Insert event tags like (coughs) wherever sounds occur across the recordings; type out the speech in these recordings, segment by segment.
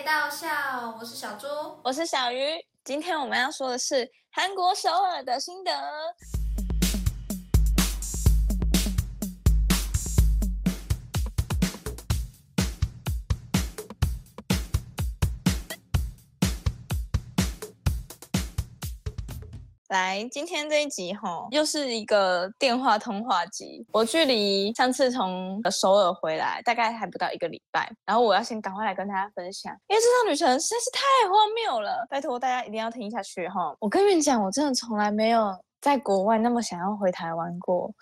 味道笑，我是小猪，我是小鱼。今天我们要说的是韩国首尔的心得。来，今天这一集哈，又是一个电话通话集。我距离上次从首尔回来，大概还不到一个礼拜。然后我要先赶快来跟大家分享，因为这趟旅程实在是太荒谬了，拜托大家一定要听下去哈。我跟你们讲，我真的从来没有在国外那么想要回台湾过，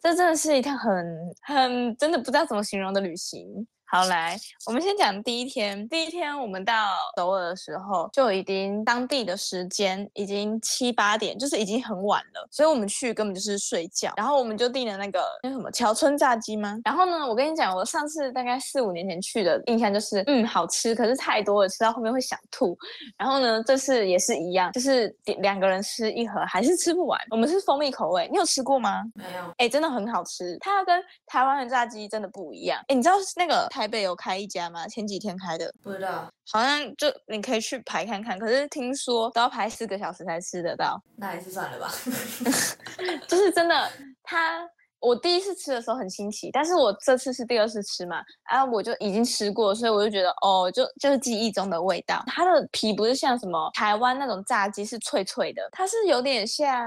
这真的是一趟很很真的不知道怎么形容的旅行。好，来，我们先讲第一天。第一天我们到首尔的时候，就已经当地的时间已经七八点，就是已经很晚了，所以我们去根本就是睡觉。然后我们就订了那个那什么桥村炸鸡吗？然后呢，我跟你讲，我上次大概四五年前去的印象就是，嗯，好吃，可是太多了，吃到后面会想吐。然后呢，这次也是一样，就是两个人吃一盒还是吃不完。我们是蜂蜜口味，你有吃过吗？没有。哎，真的很好吃，它跟台湾的炸鸡真的不一样。哎，你知道那个？台北有开一家吗？前几天开的，不知道，好像就你可以去排看看。可是听说都要排四个小时才吃得到，那还是算了吧。(laughs) 就是真的，他。我第一次吃的时候很新奇，但是我这次是第二次吃嘛，啊，我就已经吃过，所以我就觉得哦，就就是记忆中的味道。它的皮不是像什么台湾那种炸鸡是脆脆的，它是有点像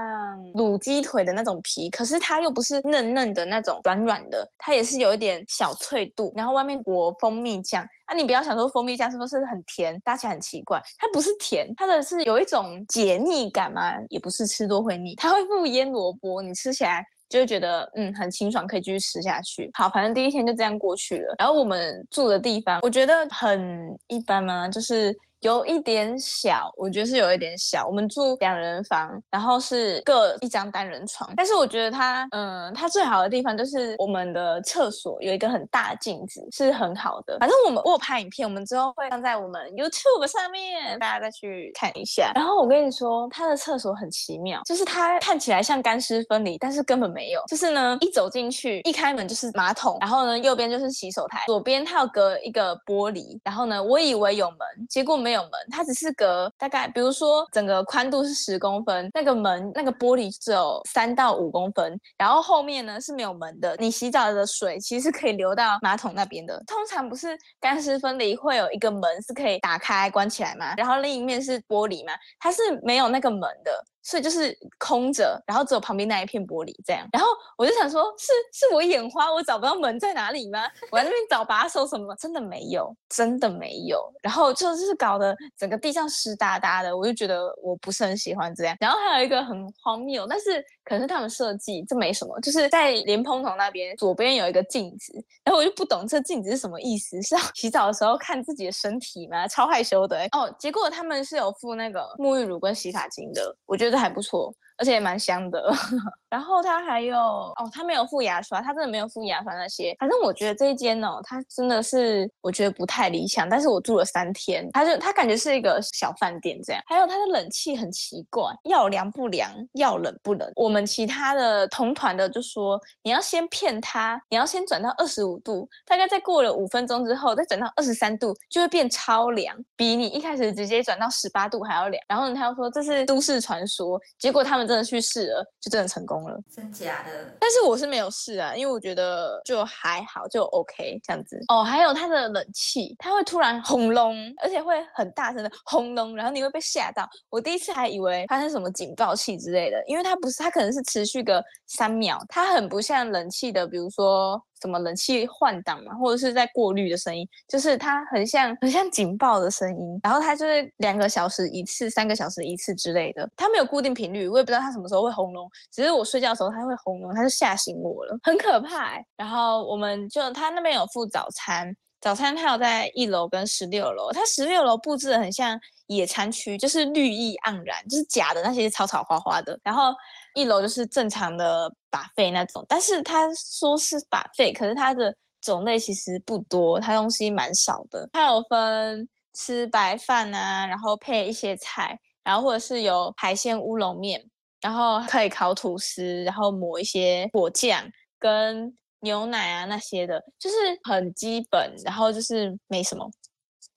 卤鸡腿的那种皮，可是它又不是嫩嫩的那种软软的，它也是有一点小脆度，然后外面裹蜂蜜酱。啊，你不要想说蜂蜜酱是不是很甜，搭起来很奇怪，它不是甜，它的是有一种解腻感嘛，也不是吃多会腻，它会附腌萝卜，你吃起来。就会觉得嗯很清爽，可以继续吃下去。好，反正第一天就这样过去了。然后我们住的地方，我觉得很一般嘛，就是。有一点小，我觉得是有一点小。我们住两人房，然后是各一张单人床。但是我觉得它，嗯，它最好的地方就是我们的厕所有一个很大镜子，是很好的。反正我们我拍影片，我们之后会放在我们 YouTube 上面，大家再去看一下。然后我跟你说，它的厕所很奇妙，就是它看起来像干湿分离，但是根本没有。就是呢，一走进去，一开门就是马桶，然后呢，右边就是洗手台，左边它要隔一个玻璃。然后呢，我以为有门，结果。没有有门，它只是隔大概，比如说整个宽度是十公分，那个门那个玻璃只有三到五公分，然后后面呢是没有门的。你洗澡的水其实可以流到马桶那边的。通常不是干湿分离会有一个门是可以打开关起来吗？然后另一面是玻璃嘛，它是没有那个门的。所以就是空着，然后只有旁边那一片玻璃这样。然后我就想说，是是我眼花，我找不到门在哪里吗？我在那边找把手什么，真的没有，真的没有。然后就是搞得整个地上湿哒哒的，我就觉得我不是很喜欢这样。然后还有一个很荒谬，但是可是他们设计，这没什么，就是在莲蓬头那边左边有一个镜子，然后我就不懂这镜子是什么意思，是要 (laughs) 洗澡的时候看自己的身体吗？超害羞的哦。结果他们是有附那个沐浴乳跟洗发精的，我觉得。还不错。而且也蛮香的，(laughs) 然后它还有哦，它没有附牙刷，它真的没有附牙刷那些。反正我觉得这一间哦，它真的是我觉得不太理想。但是我住了三天，它就它感觉是一个小饭店这样。还有它的冷气很奇怪，要凉不凉，要冷不冷。我们其他的同团的就说，你要先骗他，你要先转到二十五度，大概再过了五分钟之后，再转到二十三度，就会变超凉，比你一开始直接转到十八度还要凉。然后呢，他又说这是都市传说，结果他们。真的去试了，就真的成功了，真假的？但是我是没有试啊，因为我觉得就还好，就 OK 这样子。哦，还有它的冷气，它会突然轰隆，而且会很大声的轰隆，然后你会被吓到。我第一次还以为发生什么警报器之类的，因为它不是，它可能是持续个三秒，它很不像冷气的，比如说。什么冷气换挡嘛，或者是在过滤的声音，就是它很像很像警报的声音，然后它就是两个小时一次、三个小时一次之类的，它没有固定频率，我也不知道它什么时候会轰隆，只是我睡觉的时候它会轰隆，它就吓醒我了，很可怕。然后我们就他那边有附早餐，早餐它有在一楼跟十六楼，它十六楼布置的很像野餐区，就是绿意盎然，就是假的那些草草花花的，然后。一楼就是正常的把费那种，但是他说是把费，可是它的种类其实不多，它东西蛮少的。它有分吃白饭啊，然后配一些菜，然后或者是有海鲜乌龙面，然后可以烤吐司，然后抹一些果酱跟牛奶啊那些的，就是很基本，然后就是没什么。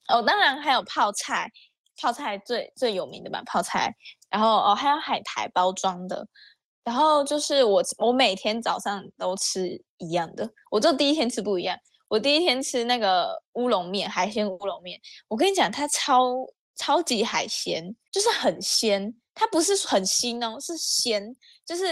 哦，当然还有泡菜，泡菜最最有名的吧，泡菜。然后哦，还有海苔包装的。然后就是我我每天早上都吃一样的，我就第一天吃不一样。我第一天吃那个乌龙面，海鲜乌龙面。我跟你讲，它超超级海鲜，就是很鲜，它不是很腥哦，是鲜，就是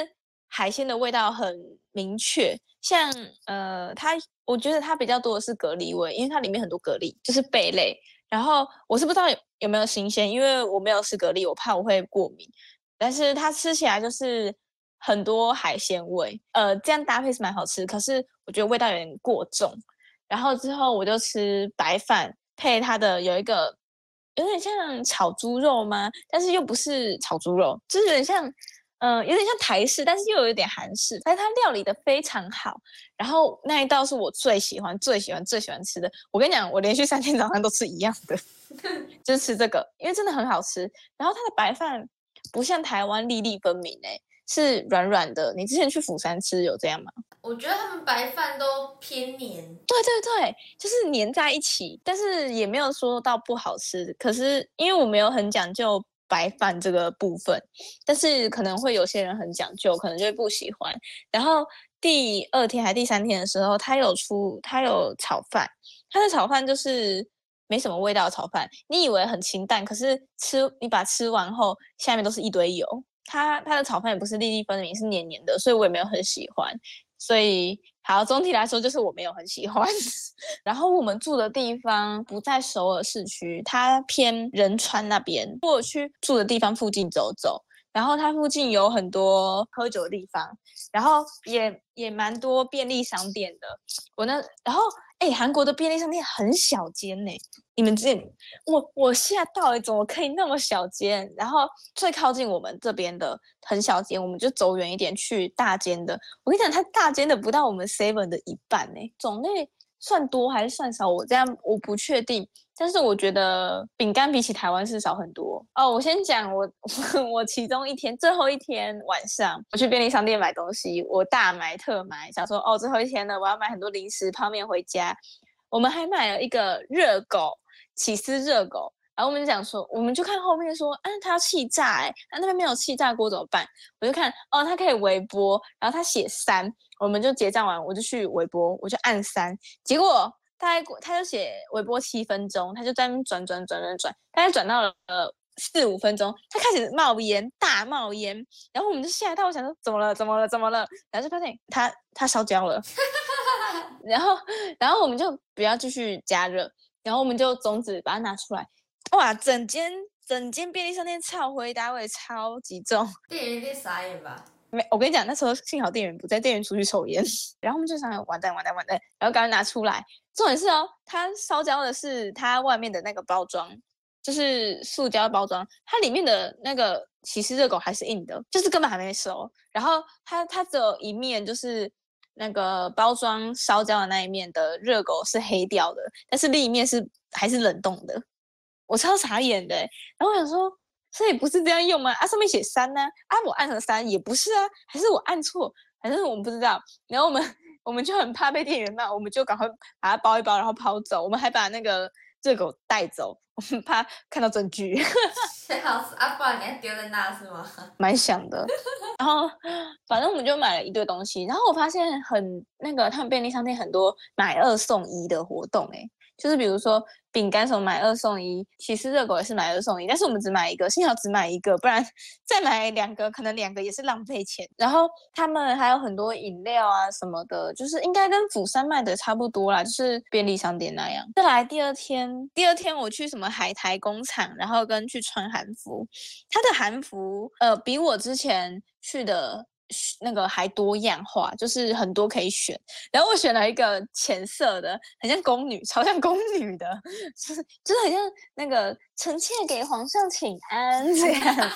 海鲜的味道很明确。像呃，它我觉得它比较多的是蛤蜊味，因为它里面很多蛤蜊，就是贝类。然后我是不知道有没有新鲜，因为我没有吃蛤蜊，我怕我会过敏。但是它吃起来就是很多海鲜味，呃，这样搭配是蛮好吃。可是我觉得味道有点过重。然后之后我就吃白饭，配它的有一个有点像炒猪肉吗？但是又不是炒猪肉，就是有点像，嗯，有点像台式，但是又有一点韩式。但是它料理的非常好。然后那一道是我最喜欢、最喜欢、最喜欢吃的。我跟你讲，我连续三天早上都吃一样的，(laughs) 就是吃这个，因为真的很好吃。然后它的白饭不像台湾粒粒分明诶。是软软的，你之前去釜山吃有这样吗？我觉得他们白饭都偏黏。对对对，就是黏在一起，但是也没有说到不好吃。可是因为我没有很讲究白饭这个部分，但是可能会有些人很讲究，可能就会不喜欢。然后第二天还第三天的时候，他有出他有炒饭，他的炒饭就是没什么味道的炒饭，你以为很清淡，可是吃你把吃完后，下面都是一堆油。它它的炒饭也不是粒粒分明，是黏黏的，所以我也没有很喜欢。所以好，总体来说就是我没有很喜欢。(laughs) 然后我们住的地方不在首尔市区，它偏仁川那边。我去住的地方附近走走，然后它附近有很多喝酒的地方，然后也也蛮多便利商店的。我呢然后。哎，韩国的便利商店很小间呢，你们自己我我吓到了，怎么可以那么小间？然后最靠近我们这边的很小间，我们就走远一点去大间的。我跟你讲，它大间的不到我们 seven 的一半呢，种类。算多还是算少？我这样我不确定，但是我觉得饼干比起台湾是少很多哦。我先讲我 (laughs) 我其中一天最后一天晚上，我去便利商店买东西，我大买特买，想说哦最后一天了，我要买很多零食泡面回家。我们还买了一个热狗起司热狗，然后我们就讲说，我们就看后面说，啊它要气炸哎，那那边没有气炸锅怎么办？我就看哦它可以微波，然后它写三。我们就结账完，我就去微波，我就按三，结果大概他就写微波七分钟，他就在那转转转转转，大概转到了四五分钟，他开始冒烟，大冒烟，然后我们就吓到，我想说怎么了，怎么了，怎么了？然后就发现他他烧焦了，(laughs) 然后然后我们就不要继续加热，然后我们就种子把它拿出来，哇，整间整间便利商店超回答味超级重，店员店傻眼吧。没，我跟你讲，那时候幸好店员不在，店员出去抽烟，然后我们就想完蛋完蛋完蛋，然后赶紧拿出来。重点是哦，它烧焦的是它外面的那个包装，就是塑胶包装，它里面的那个起司热狗还是硬的，就是根本还没熟。然后它它只有一面，就是那个包装烧焦的那一面的热狗是黑掉的，但是另一面是还是冷冻的。我超傻眼的，然后我想说。所以不是这样用吗？啊，上面写三呢，啊，我按成三也不是啊，还是我按错，反正我们不知道。然后我们我们就很怕被店员骂，我们就赶快把它包一包，然后跑走。我们还把那个热狗带走，我们怕看到证据。最好是啊，不然你还丢在那是吗？(laughs) 蛮想的。然后反正我们就买了一堆东西，然后我发现很那个他们便利商店很多买二送一的活动，哎。就是比如说饼干什么买二送一，起司热狗也是买二送一，但是我们只买一个，幸好只买一个，不然 (laughs) 再买两个可能两个也是浪费钱。然后他们还有很多饮料啊什么的，就是应该跟釜山卖的差不多啦，就是便利商店那样。再来第二天，第二天我去什么海苔工厂，然后跟去穿韩服，他的韩服呃比我之前去的。那个还多样化，就是很多可以选。然后我选了一个浅色的，很像宫女，超像宫女的，就是就是很像那个臣妾给皇上请安这样。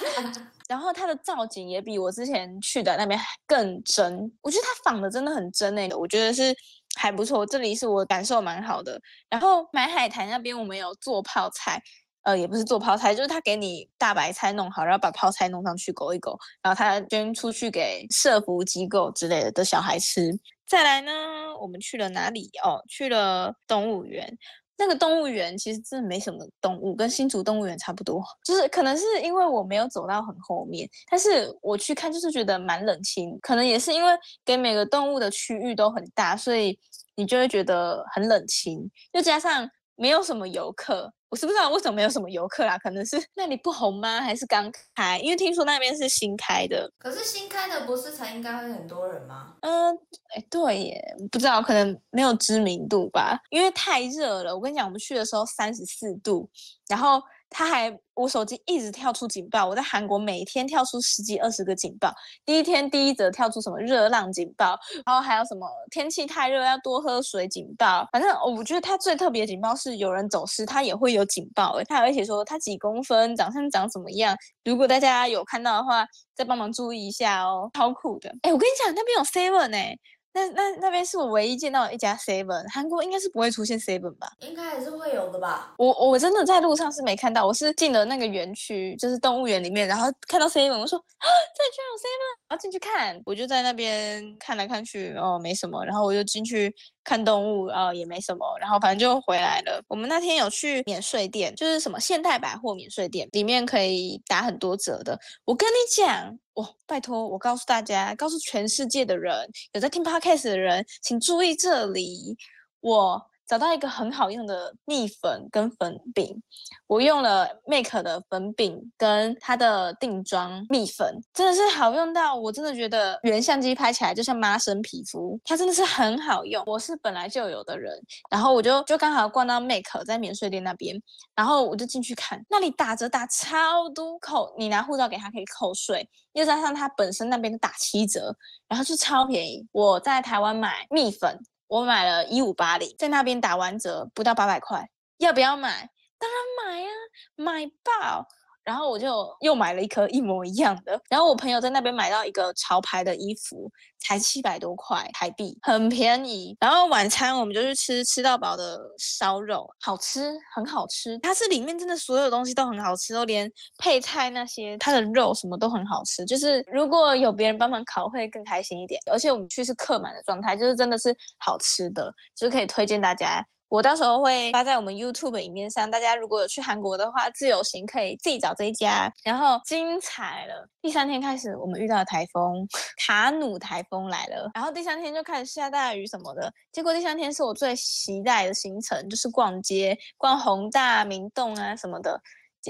然后它的造景也比我之前去的那边更真，我觉得它仿的真的很真诶，我觉得是还不错。这里是我感受蛮好的。然后买海苔那边我们有做泡菜。呃，也不是做泡菜，就是他给你大白菜弄好，然后把泡菜弄上去勾一勾，然后他捐出去给社福机构之类的的小孩吃。再来呢，我们去了哪里？哦，去了动物园。那个动物园其实真的没什么动物，跟新竹动物园差不多。就是可能是因为我没有走到很后面，但是我去看就是觉得蛮冷清。可能也是因为给每个动物的区域都很大，所以你就会觉得很冷清。又加上没有什么游客。我是不知道为什么没有什么游客啦，可能是那里不红吗？还是刚开？因为听说那边是新开的。可是新开的不是才应该会很多人吗？嗯，哎，对耶，不知道，可能没有知名度吧。因为太热了，我跟你讲，我们去的时候三十四度，然后。他还，我手机一直跳出警报。我在韩国每天跳出十几二十个警报。第一天第一则跳出什么热浪警报，然后还有什么天气太热要多喝水警报。反正我觉得它最特别的警报是有人走失，它也会有警报。它还会写说它几公分，长相长怎么样。如果大家有看到的话，再帮忙注意一下哦，超酷的。哎，我跟你讲，那边有 seven 哎。那那那边是我唯一见到的一家 Seven，韩国应该是不会出现 Seven 吧？应该还是会有的吧。我我真的在路上是没看到，我是进了那个园区，就是动物园里面，然后看到 Seven，我说啊，这居然有 Seven，我要进去看。我就在那边看来看去，哦，没什么，然后我就进去看动物，啊，也没什么，然后反正就回来了。我们那天有去免税店，就是什么现代百货免税店，里面可以打很多折的。我跟你讲。我拜托，我告诉大家，告诉全世界的人，有在听 podcast 的人，请注意这里，我。找到一个很好用的蜜粉跟粉饼，我用了 Make 的粉饼跟它的定妆蜜粉，真的是好用到我真的觉得原相机拍起来就像妈生皮肤，它真的是很好用。我是本来就有的人，然后我就就刚好逛到 Make 在免税店那边，然后我就进去看，那里打折打超多扣，你拿护照给他可以扣税，又加上它本身那边打七折，然后就超便宜。我在台湾买蜜粉。我买了一五八零，在那边打完折不到八百块，要不要买？当然买啊，买爆！然后我就又买了一颗一模一样的。然后我朋友在那边买到一个潮牌的衣服，才七百多块台币，很便宜。然后晚餐我们就去吃吃到饱的烧肉，好吃，很好吃。它是里面真的所有东西都很好吃，都连配菜那些，它的肉什么都很好吃。就是如果有别人帮忙烤，会更开心一点。而且我们去是客满的状态，就是真的是好吃的，就是可以推荐大家。我到时候会发在我们 YouTube 影片上，大家如果有去韩国的话，自由行可以自己找这一家。然后精彩了，第三天开始我们遇到了台风，卡努台风来了，然后第三天就开始下大雨什么的。结果第三天是我最期待的行程，就是逛街，逛宏大、明洞啊什么的。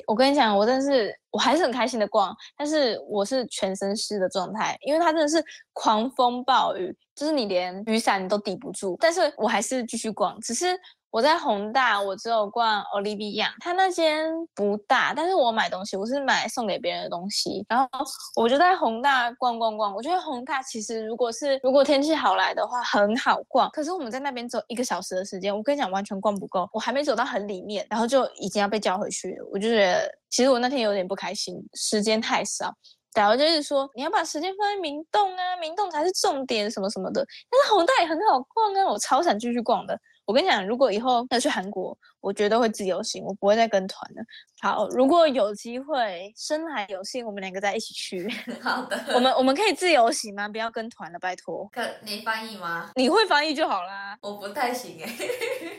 我跟你讲，我真的是，我还是很开心的逛，但是我是全身湿的状态，因为它真的是狂风暴雨，就是你连雨伞都抵不住，但是我还是继续逛，只是。我在宏大，我只有逛 Olivia，他那间不大，但是我买东西，我是买送给别人的东西，然后我就在宏大逛逛逛。我觉得宏大其实如果是如果天气好来的话，很好逛。可是我们在那边走一个小时的时间，我跟你讲完全逛不够，我还没走到很里面，然后就已经要被叫回去了。我就觉得其实我那天有点不开心，时间太少。然后就是说你要把时间放在明洞啊，明洞才是重点什么什么的。但是宏大也很好逛啊，我超想继续逛的。我跟你讲，如果以后要去韩国，我绝对会自由行，我不会再跟团了。好，如果有机会，生来有幸，我们两个在一起去。(laughs) 好的。我们我们可以自由行吗？不要跟团了，拜托。可你翻译吗？你会翻译就好啦。我不太行哎。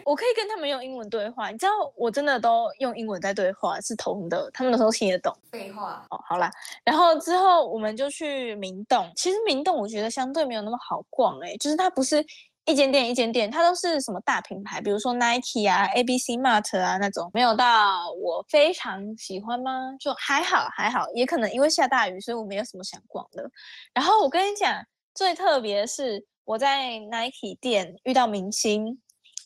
我可以跟他们用英文对话，你知道我真的都用英文在对话，是同的，他们的时候听得懂。废话。哦，好啦，然后之后我们就去明洞。其实明洞我觉得相对没有那么好逛哎，就是它不是。一间店一间店，它都是什么大品牌，比如说 Nike 啊、ABC Mart 啊那种，没有到我非常喜欢吗？就还好还好，也可能因为下大雨，所以我没有什么想逛的。然后我跟你讲，最特别的是我在 Nike 店遇到明星，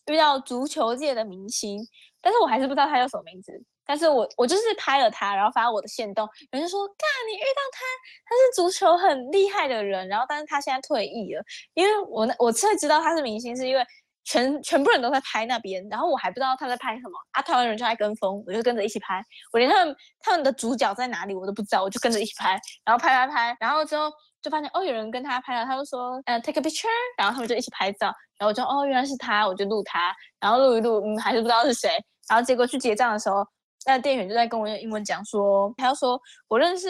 遇到足球界的明星，但是我还是不知道他叫什么名字。但是我我就是拍了他，然后发我的线动，有人说，干你遇到他，他是足球很厉害的人，然后但是他现在退役了，因为我那我会知道他是明星，是因为全全部人都在拍那边，然后我还不知道他在拍什么，啊，台湾人就在跟风，我就跟着一起拍，我连他们他们的主角在哪里我都不知道，我就跟着一起拍，然后拍拍拍，然后之后就发现哦有人跟他拍了，他就说，呃，take a picture，然后他们就一起拍照，然后我就哦原来是他，我就录他，然后录一录，嗯，还是不知道是谁，然后结果去结账的时候。那店员就在跟我用英文讲说，他要说我认识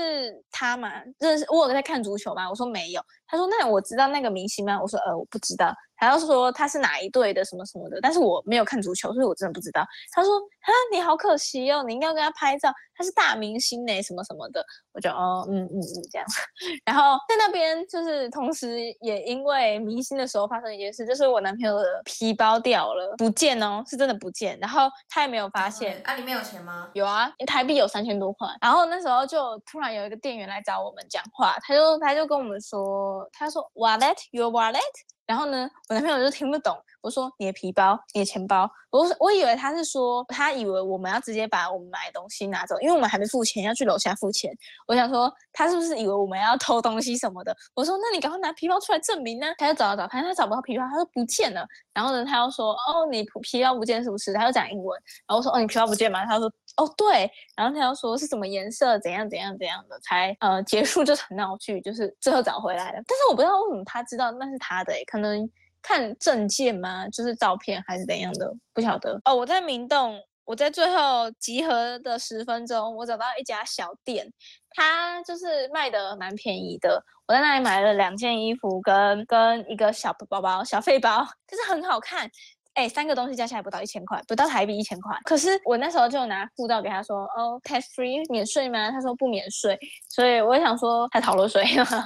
他嘛，认识我有在看足球吗？我说没有。他说那我知道那个明星吗？我说呃我不知道。他就说他是哪一队的什么什么的，但是我没有看足球，所以我真的不知道。他说啊，你好可惜哦，你应该要跟他拍照，他是大明星呢，什么什么的。我就哦，嗯嗯嗯，这样。(laughs) 然后在那边就是同时也因为明星的时候发生一件事，就是我男朋友的皮包掉了，不见哦，是真的不见。然后他也没有发现。啊，里面有钱吗？有啊，台币有三千多块。然后那时候就突然有一个店员来找我们讲话，他就他就跟我们说，他说 Wallet，your wallet。然后呢，我男朋友就听不懂。我说你的皮包，你的钱包。我我以为他是说，他以为我们要直接把我们买的东西拿走，因为我们还没付钱，要去楼下付钱。我想说，他是不是以为我们要偷东西什么的？我说，那你赶快拿皮包出来证明呢。他就找找，反正他找不到皮包，他说不见了。然后呢，他又说，哦，你皮包不见是不是？他又讲英文。然后我说，哦，你皮包不见吗？他说，哦，对。然后他又说是什么颜色，怎样怎样怎样的，才呃结束这场闹剧，就是最后找回来了。但是我不知道为什么他知道那是他的，可能。看证件吗？就是照片还是怎样的？不晓得哦。我在明洞，我在最后集合的十分钟，我找到一家小店，它就是卖的蛮便宜的。我在那里买了两件衣服，跟跟一个小包包、小费包，就是很好看。哎，三个东西加起来不到一千块，不到台币一千块。可是我那时候就拿护照给他说，哦，tax free 免税吗？他说不免税，所以我想说他逃了税，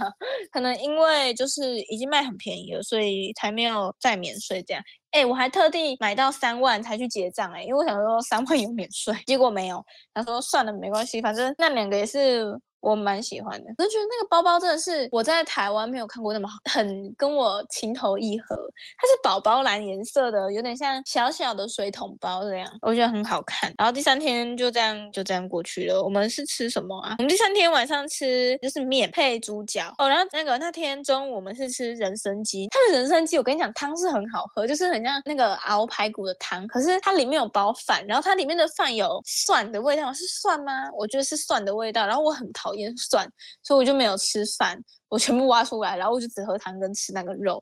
(laughs) 可能因为就是已经卖很便宜了，所以才没有再免税这样。哎，我还特地买到三万才去结账，哎，因为我想说三万有免税，结果没有。他说算了，没关系，反正那两个也是。我蛮喜欢的，我就觉得那个包包真的是我在台湾没有看过那么好，很跟我情投意合。它是宝宝蓝颜色的，有点像小小的水桶包这样，我觉得很好看。然后第三天就这样就这样过去了。我们是吃什么啊？我们第三天晚上吃就是面配猪脚哦。然后那个那天中午我们是吃人参鸡，它的人参鸡我跟你讲汤是很好喝，就是很像那个熬排骨的汤，可是它里面有包饭，然后它里面的饭有蒜的味道，是蒜吗？我觉得是蒜的味道，然后我很讨。讨厌蒜，所以我就没有吃饭，我全部挖出来，然后我就只喝汤跟吃那个肉。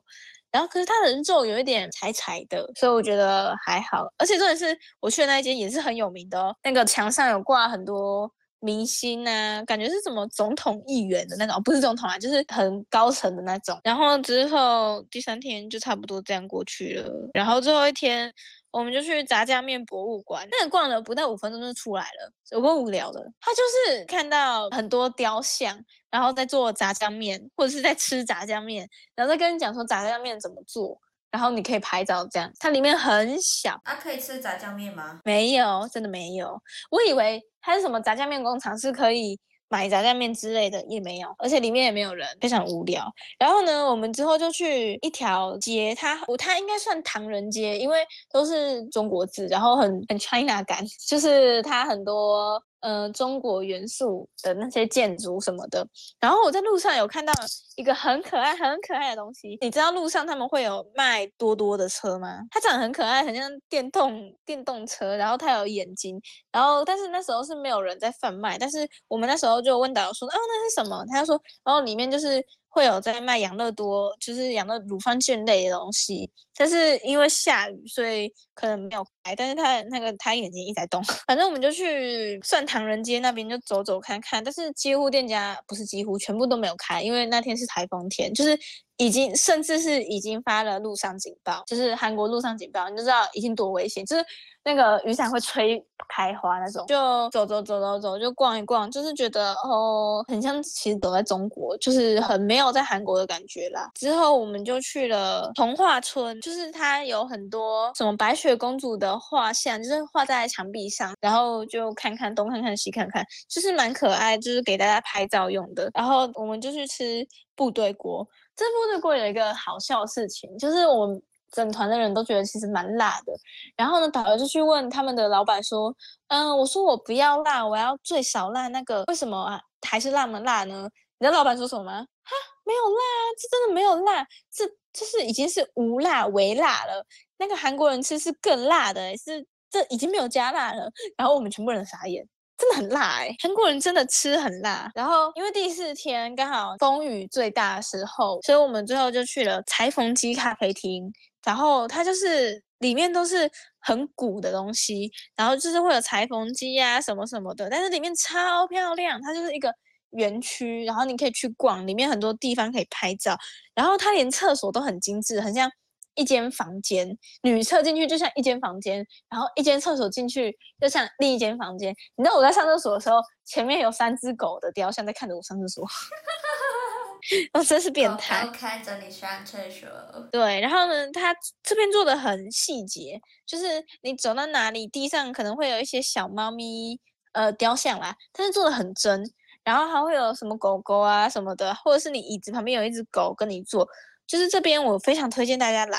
然后可是它的肉有一点柴柴的，所以我觉得还好。而且重点是我去的那一间也是很有名的哦，那个墙上有挂很多明星啊，感觉是什么总统议员的那种，不是总统啊，就是很高层的那种。然后之后第三天就差不多这样过去了，然后最后一天。我们就去炸酱面博物馆，那个逛了不到五分钟就出来了，有够无聊的。他就是看到很多雕像，然后在做炸酱面，或者是在吃炸酱面，然后再跟你讲说炸酱面怎么做，然后你可以拍照这样。它里面很小，啊，可以吃炸酱面吗？没有，真的没有。我以为它是什么炸酱面工厂，是可以。买炸酱面之类的也没有，而且里面也没有人，非常无聊。然后呢，我们之后就去一条街，它它应该算唐人街，因为都是中国字，然后很很 China 感，(laughs) 就是它很多。呃，中国元素的那些建筑什么的，然后我在路上有看到一个很可爱、很可爱的东西。你知道路上他们会有卖多多的车吗？它长得很可爱，很像电动电动车，然后它有眼睛，然后但是那时候是没有人在贩卖，但是我们那时候就问导游说：“哦，那是什么？”他就说：“然后里面就是。”会有在卖养乐多，就是养乐乳酸菌类的东西，但是因为下雨，所以可能没有开。但是他那个他眼睛一直在动，(laughs) 反正我们就去算唐人街那边就走走看看，但是几乎店家不是几乎全部都没有开，因为那天是台风天，就是已经甚至是已经发了路上警报，就是韩国路上警报，你就知道已经多危险，就是。那个雨伞会吹开花那种，就走走走走走，就逛一逛，就是觉得哦，很像其实都在中国，就是很没有在韩国的感觉啦。之后我们就去了童话村，就是它有很多什么白雪公主的画像，就是画在墙壁上，然后就看看东看看西看看，就是蛮可爱，就是给大家拍照用的。然后我们就去吃部队锅，这部队锅有一个好笑的事情，就是我。整团的人都觉得其实蛮辣的，然后呢，导游就去问他们的老板说：“嗯，我说我不要辣，我要最少辣。那个为什么啊还是那么辣呢？”你知道老板说什么吗？哈，没有辣，这真的没有辣，这这是已经是无辣微辣了。那个韩国人吃是更辣的，是这已经没有加辣了。(laughs) 然后我们全部人傻眼，真的很辣哎，韩国人真的吃很辣。然后因为第四天刚好风雨最大的时候，所以我们最后就去了裁缝机咖啡厅。然后它就是里面都是很古的东西，然后就是会有裁缝机呀什么什么的，但是里面超漂亮，它就是一个园区，然后你可以去逛，里面很多地方可以拍照，然后它连厕所都很精致，很像一间房间，女厕进去就像一间房间，然后一间厕所进去就像另一间房间。你知道我在上厕所的时候，前面有三只狗的雕像在看着我上厕所，(laughs) 我真是变态。都看着你上厕所。对，然后呢，它这边做的很细节，就是你走到哪里，地上可能会有一些小猫咪呃雕像啦，但是做的很真。然后还会有什么狗狗啊什么的，或者是你椅子旁边有一只狗跟你坐，就是这边我非常推荐大家来。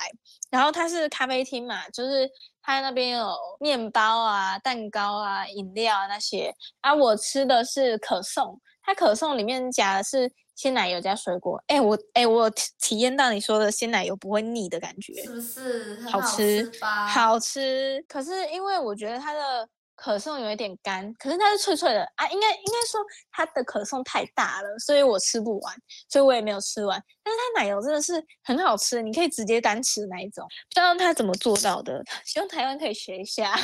然后它是咖啡厅嘛，就是它那边有面包啊、蛋糕啊、饮料啊那些。啊，我吃的是可颂，它可颂里面夹的是鲜奶油加水果。哎，我哎我体体验到你说的鲜奶油不会腻的感觉，是不是好吃吃？吧？好吃。可是因为我觉得它的可颂有一点干，可是它是脆脆的啊，应该应该说它的可颂太大了，所以我吃不完，所以我也没有吃完。但是它奶油真的是很好吃，你可以直接单吃那一种，不知道它怎么做到的，希望台湾可以学一下。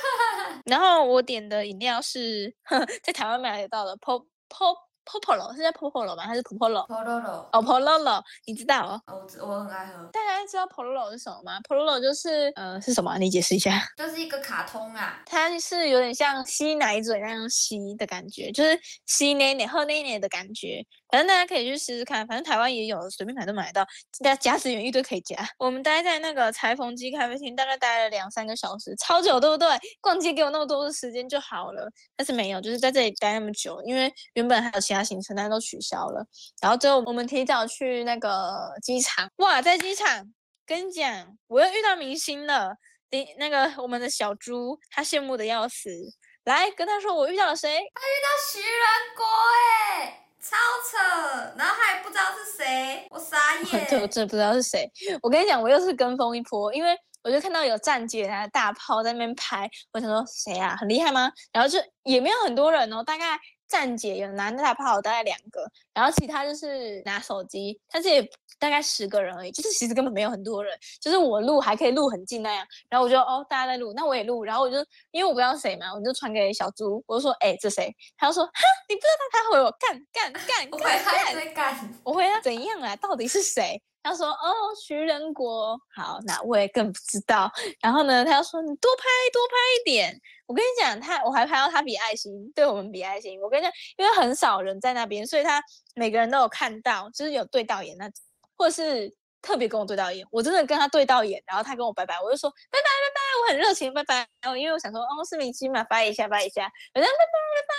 (laughs) 然后我点的饮料是 (laughs) 在台湾买得到的 Pop Pop Popolo，是叫 Popolo 吗？还是 Popolo？Pololo，哦，Pololo，你知道哦？我知我很爱喝，大家知道 Pololo 是什么吗？Pololo 就是呃是什么啊？你解释一下。(laughs) 就是一个卡通啊。它是有点像吸奶嘴那样吸的感觉，就是吸奶奶喝奶奶的感觉。反正大家可以去试试看，反正台湾也有，随便买都买得到。加加资源一堆可以加。我们待在那个裁缝机咖啡厅，大概待了两三个小时，超久，对不对？逛街给我那么多的时间就好了，但是没有，就是在这里待那么久，因为原本还有其他行程，但都取消了。然后最后我们提早去那个机场，哇，在机场跟你讲，我又遇到明星了。林那个我们的小猪，他羡慕的要死。来跟他说，我遇到了谁？他遇到徐仁国哎，超扯，然后他也不知道是谁，我傻眼对，(laughs) 我。真的不知道是谁。我跟你讲，我又是跟风一波，因为我就看到有站姐拿着大炮在那边拍，我想说谁啊，很厉害吗？然后就也没有很多人哦，大概站姐有拿大炮大概两个，然后其他就是拿手机，但是也大概十个人而已，就是其实根本没有很多人，就是我录还可以录很近那样。然后我就哦，大家在录，那我也录，然后我就因为我不知道谁嘛，我就传给小猪，我就说哎、这谁？他就说哈，你不知道他，他回我干干干干干我回他怎样啊？到底是谁？他说哦，徐仁国。好，那我也更不知道。然后呢，他又说你多拍多拍一点。我跟你讲，他我还拍到他比爱心，对我们比爱心。我跟你讲，因为很少人在那边，所以他每个人都有看到，就是有对到眼那种，或者是特别跟我对到眼。我真的跟他对到眼，然后他跟我拜拜，我就说拜拜拜拜，我很热情拜拜。然后因为我想说哦是明星嘛，拜一下拜一下，我就拜拜拜拜。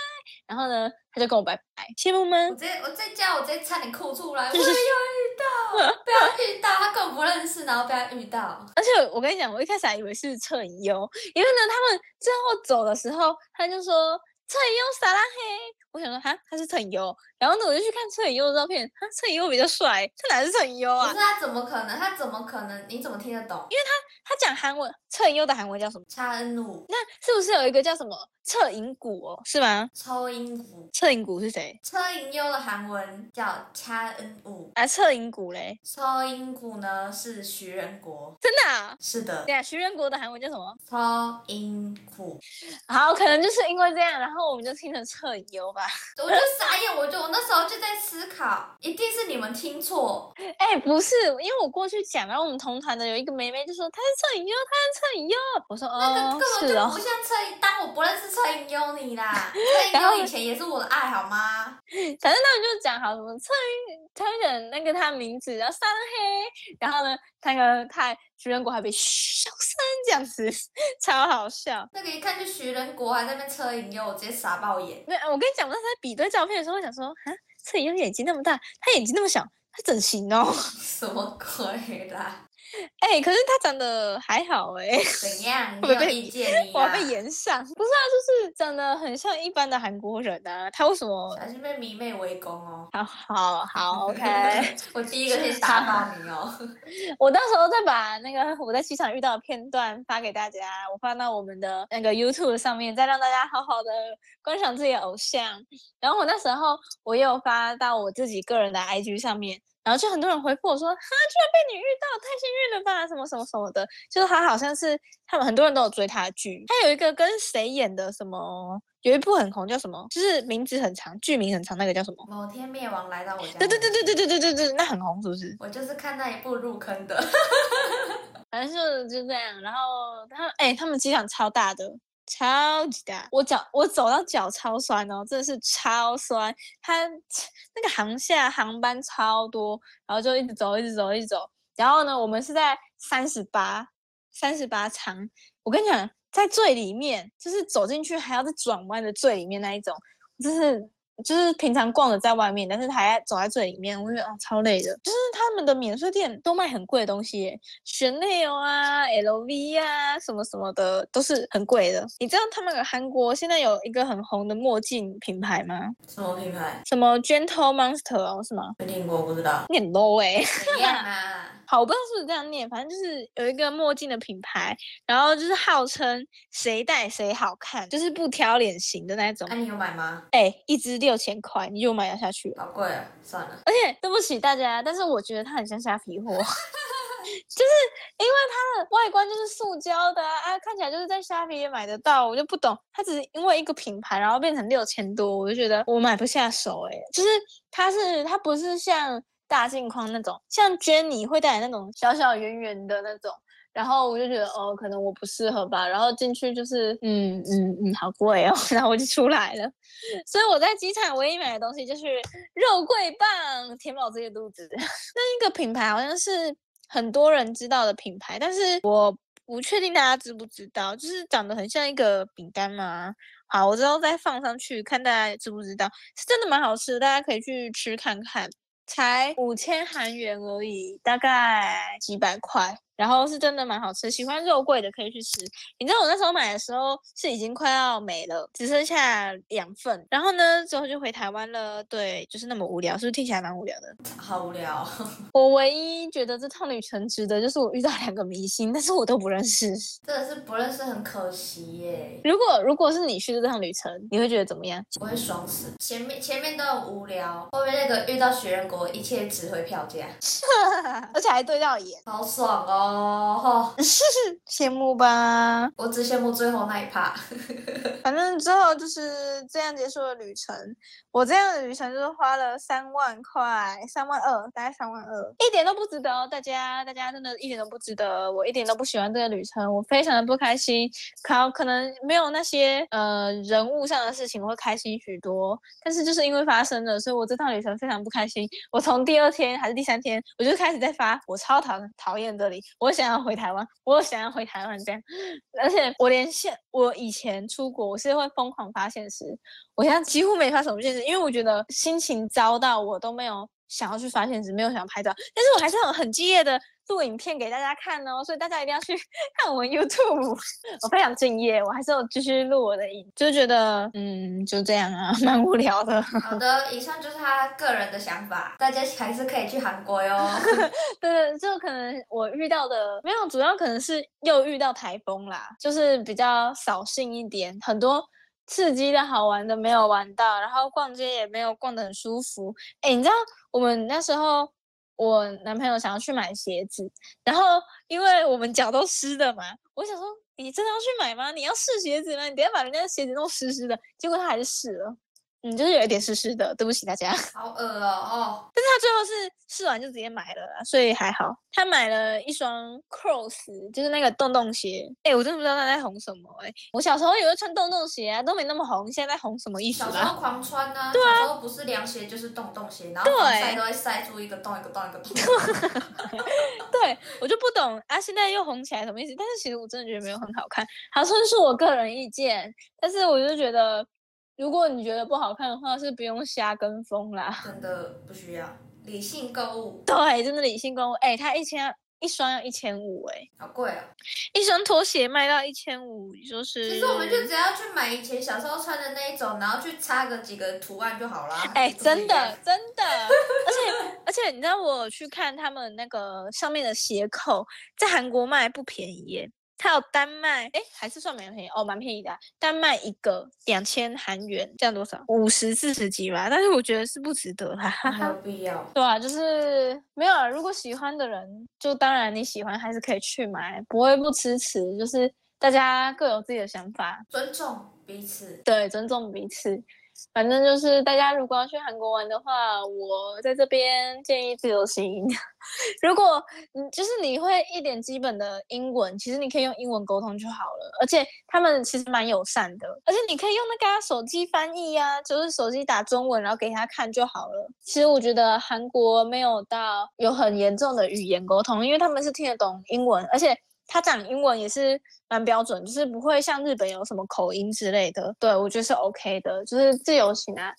然后呢，他就跟我拜拜，羡慕吗我？直接我在家，我直接差点哭出来，我也有遇到，不要遇到，他根本不认识，然后被他遇到，而且我跟你讲，我一开始还以为是侧影优，因为呢，他们最后走的时候，他就说侧影优撒拉黑，我想说哈，他是侧影优，然后呢，我就去看侧影优的照片，哈侧影优比较帅，他哪是侧影优啊不是？他怎么可能？他怎么可能？你怎么听得懂？因为他他讲韩文，侧影优的韩文叫什么？差恩努、那是不是有一个叫什么侧影谷哦？是吗？抽音谷，侧影谷是谁？车银优的韩文叫恰恩武，啊，侧影谷嘞？抽音谷呢是徐仁国，真的啊？是的对，啊，徐仁国的韩文叫什么？抽音谷，好，可能就是因为这样，然后我们就听成侧影优吧。(laughs) 我就傻眼，我就我那时候就在思考，一定是你们听错，哎、不是，因为我过去讲，然后我们同团的有一个妹妹就说她是车影优，她是车影优。我说那个哦根，本就不，像车银，当我不认识车银优你啦，(laughs) 车银优以前也是我的爱好吗？反正他们就讲好什么车影，他们讲那个他名字，然后三黑，然后呢，那个他徐仁国还被嘘小声这样子，(laughs) 超好笑。那个一看就徐仁国还在那边车影优，我直接傻爆眼。那我跟你讲，我当时在比对照片的时候，我想说，啊，车影优眼睛那么大，他眼睛那么小，他整形哦。(laughs) 什么鬼啦？(laughs) 哎、可是他长得还好哎、怎样？(laughs) 你会被意见你啦 (laughs) 我？被延上，不是啊，就是长得很像一般的韩国人啊。他为什么？小心被迷妹围攻哦。好好好，OK。我第一个先打发你哦。我到时候再把那个我在机场遇到的片段发给大家，我发到我们的那个 YouTube 上面，再让大家好好的观赏自己的偶像。然后我那时候我也有发到我自己个人的 IG 上面，然后就很多人回复我说：“哈，居然被你遇到，太幸运了吧？什么什么什么的。”就是他好像是他们很多人都有追他的剧，他有一个跟谁演的什么，有一部很红叫什么，就是名字很长，剧名很长，那个叫什么？某天灭亡来到我家。对对对对对对对对对，那很红是不是？我就是看那一部入坑的。(laughs) 反正就就这样。然后他哎、他们机场超大的，超级大，我脚我走到脚超酸哦，真的是超酸。它那个航下航班超多，然后就一直走，一直走，一直走。然后呢，我们是在三十八三十八长，我跟你讲，在最里面，就是走进去还要再转弯的最里面那一种，就是就是平常逛的在外面，但是还要走在最里面，我觉得啊超累的。就是他们的免税店都卖很贵的东西耶，Chanel 啊、LV 啊什么什么的都是很贵的。你知道他们韩国现在有一个很红的墨镜品牌吗？什么品牌？什么 Gentle Monster 哦，是吗？没听过，不知道。你很 low 哎、怎样啊？好，我不知道是不是这样念，反正就是有一个墨镜的品牌，然后就是号称谁戴谁好看，就是不挑脸型的那种那、。你有买吗？哎、一支六千块，你就买得下去了？好贵啊，算了。而且对不起大家，但是我觉得它很像虾皮货，(laughs) 就是因为它的外观就是塑胶的啊，啊看起来就是在虾皮也买得到，我就不懂，它只是因为一个品牌，然后变成六千多，我就觉得我买不下手哎、就是它是它不是像大镜框那种，像 Jenny 会戴那种小小圆圆的那种。然后我就觉得哦，可能我不适合吧。然后进去就是，嗯嗯嗯，好贵哦。(laughs) 然后我就出来了。所以我在机场唯一买的东西就是肉桂棒，填饱自己的肚子。(laughs) 那一个品牌好像是很多人知道的品牌，但是我不确定大家知不知道，就是长得很像一个饼干嘛。好，我之后再放上去看大家知不知道，是真的蛮好吃的，大家可以去吃看看。才五千韩元而已，大概几百块，然后是真的蛮好吃。喜欢肉桂的可以去吃。你知道我那时候买的时候是已经快要没了，只剩下两份。然后呢，之后就回台湾了。对，就是那么无聊，是不是听起来蛮无聊的？好无聊。(laughs) 我唯一觉得这趟旅程值得，就是我遇到两个明星，但是我都不认识。真的是不认识，很可惜耶。如果如果是你去这趟旅程，你会觉得怎么样？我会爽死。前面前面都很无聊，后面那个遇到学人国，一切值回票价，(laughs) 而且还对到眼，好爽哦！哦，好，羡慕吧？我只羡慕最后那一趴。反正最后就是这样结束了旅程。我这样的旅程就是花了三万块，三万二，大概三万二，一点都不值得哦，大家，大家真的一点都不值得。我一点都不喜欢这个旅程，我非常的不开心。可可能没有那些呃人物上的事情，我会开心许多。但是就是因为发生了，所以我这趟旅程非常不开心。我从第二天还是第三天，我就开始在发，我超讨讨厌这里，我想要回台湾，我想要回台湾这样。而且我连现我以前出国我是会疯狂发现实，我现在几乎没发什么现实，因为我觉得心情糟到我都没有想要去发现只，没有想要拍照，但是我还是很很敬业的录影片给大家看哦，所以大家一定要去 (laughs) 看我们 YouTube，(laughs) 我非常敬业，我还是有继续录我的影，就觉得嗯就这样啊，(laughs) 蛮无聊的。好的，以上就是他个人的想法，大家还是可以去韩国哟。对，就可能我遇到的没有，主要可能是又遇到台风啦，就是比较扫兴一点，很多刺激的好玩的没有玩到，然后逛街也没有逛得很舒服。哎，你知道我们那时候我男朋友想要去买鞋子，然后因为我们脚都湿的嘛，我想说你真的要去买吗？你要试鞋子吗？你等下把人家的鞋子弄湿湿的，结果他还是试了。嗯，就是有一点湿湿的，对不起大家。好恶哦哦，但是他最后是试完就直接买了啦，所以还好。他买了一双 Cross，就是那个洞洞鞋。哎、我真的不知道他在红什么哎、我小时候也会穿洞洞鞋啊，都没那么红。现在在红什么意思啊？小时候狂穿啊，小时候不是凉鞋就是洞洞鞋，然后防晒都会晒出一个洞一个洞一个洞。(laughs) 对我就不懂啊，现在又红起来什么意思？但是其实我真的觉得没有很好看，好像是我个人意见，但是我就觉得，如果你觉得不好看的话，是不用瞎跟风啦。真的不需要理性购物，对，真的理性购物。哎、它一千一双要一千五，哎，好贵哦。一双拖鞋卖到一千五，就是。其实我们就只要去买以前小时候穿的那一种，然后去插个几个图案就好啦。哎、不是真的，真的，而且而且，你知道我有去看他们那个上面的鞋扣，在韩国卖不便宜耶，它有单卖，哎，还是算蛮便宜哦，蛮便宜的啊、单卖一个两千韩元，这样多少？五十四十几吧，但是我觉得是不值得啦，哈没有哈。必要。对啊，就是没有啊。如果喜欢的人，就当然你喜欢还是可以去买，不会不支持。就是大家各有自己的想法，尊重彼此。对，尊重彼此。反正就是大家如果要去韩国玩的话，我在这边建议自由行。(laughs) 如果你就是你会一点基本的英文，其实你可以用英文沟通就好了。而且他们其实蛮友善的，而且你可以用那个手机翻译呀，就是手机打中文，然后给他看就好了。其实我觉得韩国没有到有很严重的语言沟通，因为他们是听得懂英文，而且。他讲英文也是蛮标准，就是不会像日本有什么口音之类的。对我觉得是 OK 的，就是自由行啊。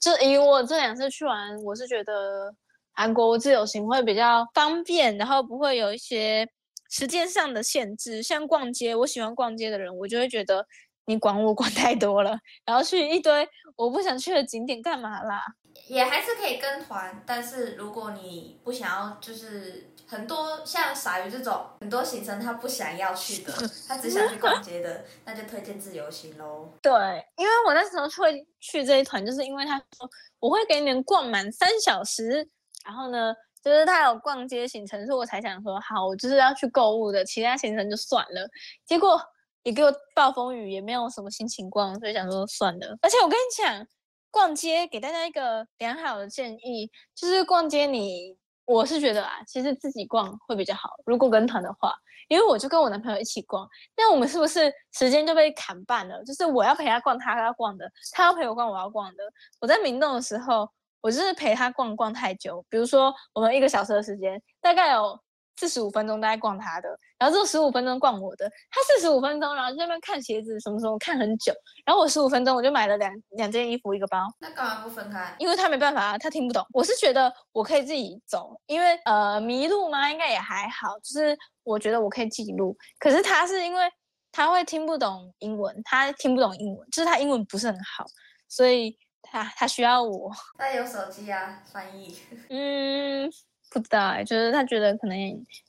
就以我这两次去玩，我是觉得韩国自由行会比较方便，然后不会有一些时间上的限制。像逛街，我喜欢逛街的人，我就会觉得你管我 (laughs) 管太多了，然后去一堆我不想去的景点干嘛啦？也还是可以跟团，但是如果你不想要，就是。很多像傻鱼这种很多行程他不想要去的，他只想去逛街的，(laughs) 那就推荐自由行喽。对，因为我那时候会去这一团，就是因为他说我会给你们逛满三小时，然后呢，就是他有逛街行程，所以我才想说好，我就是要去购物的，其他行程就算了。结果也给我暴风雨，也没有什么心情逛，所以想说算了。而且我跟你讲，逛街给大家一个良好的建议，就是逛街你。我是觉得啊，其实自己逛会比较好。如果跟团的话，因为我就跟我男朋友一起逛，那我们是不是时间就被砍半了？就是我要陪他逛，他要逛的；他要陪我逛，我要逛的。我在明洞的时候，我就是陪他逛逛太久，比如说我们一个小时的时间，大概有。四十五分钟在逛他的，然后这十五分钟逛我的。他四十五分钟，然后在那边看鞋子，什么什么看很久。然后我十五分钟，我就买了两两件衣服，一个包。那干嘛不分开？因为他没办法，他听不懂。我是觉得我可以自己走，因为呃迷路嘛？应该也还好。就是我觉得我可以记录。可是他是因为他会听不懂英文，他听不懂英文，就是他英文不是很好，所以他他需要我。他有手机啊，翻译。(laughs) 嗯。不知道哎，就是他觉得可能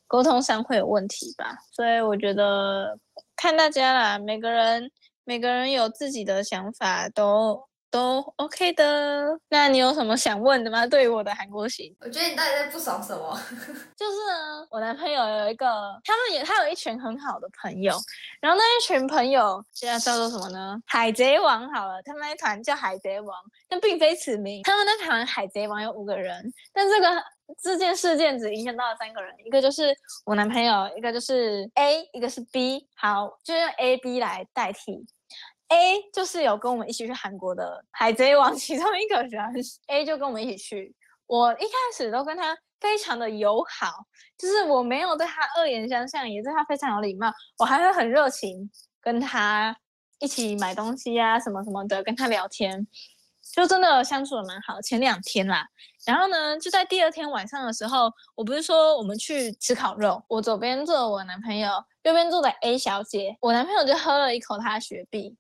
沟通上会有问题吧，所以我觉得看大家啦，每个人每个人有自己的想法，都都 OK 的。那你有什么想问的吗？对于我的韩国行，我觉得你到底在不爽什么？(laughs) 就是呢，我男朋友有一个，他们也他有一群很好的朋友，然后那一群朋友现在叫做什么呢？海贼王好了，他们那一团叫海贼王，但并非此名。他们那团海贼王有五个人，但这个。这件事件只影响到了三个人，一个就是我男朋友，一个就是 A，一个是 B。好，就用 A、B 来代替。A 就是有跟我们一起去韩国的海贼王 (laughs) 其中一个人，A 就跟我们一起去。我一开始都跟他非常的友好，就是我没有对他恶言相向，也对他非常有礼貌，我还会很热情跟他一起买东西呀，什么什么的，跟他聊天。就真的相处的蛮好，前两天啦，然后呢，就在第二天晚上的时候，我不是说我们去吃烤肉，我左边坐我男朋友，右边坐的 A 小姐，我男朋友就喝了一口他的雪碧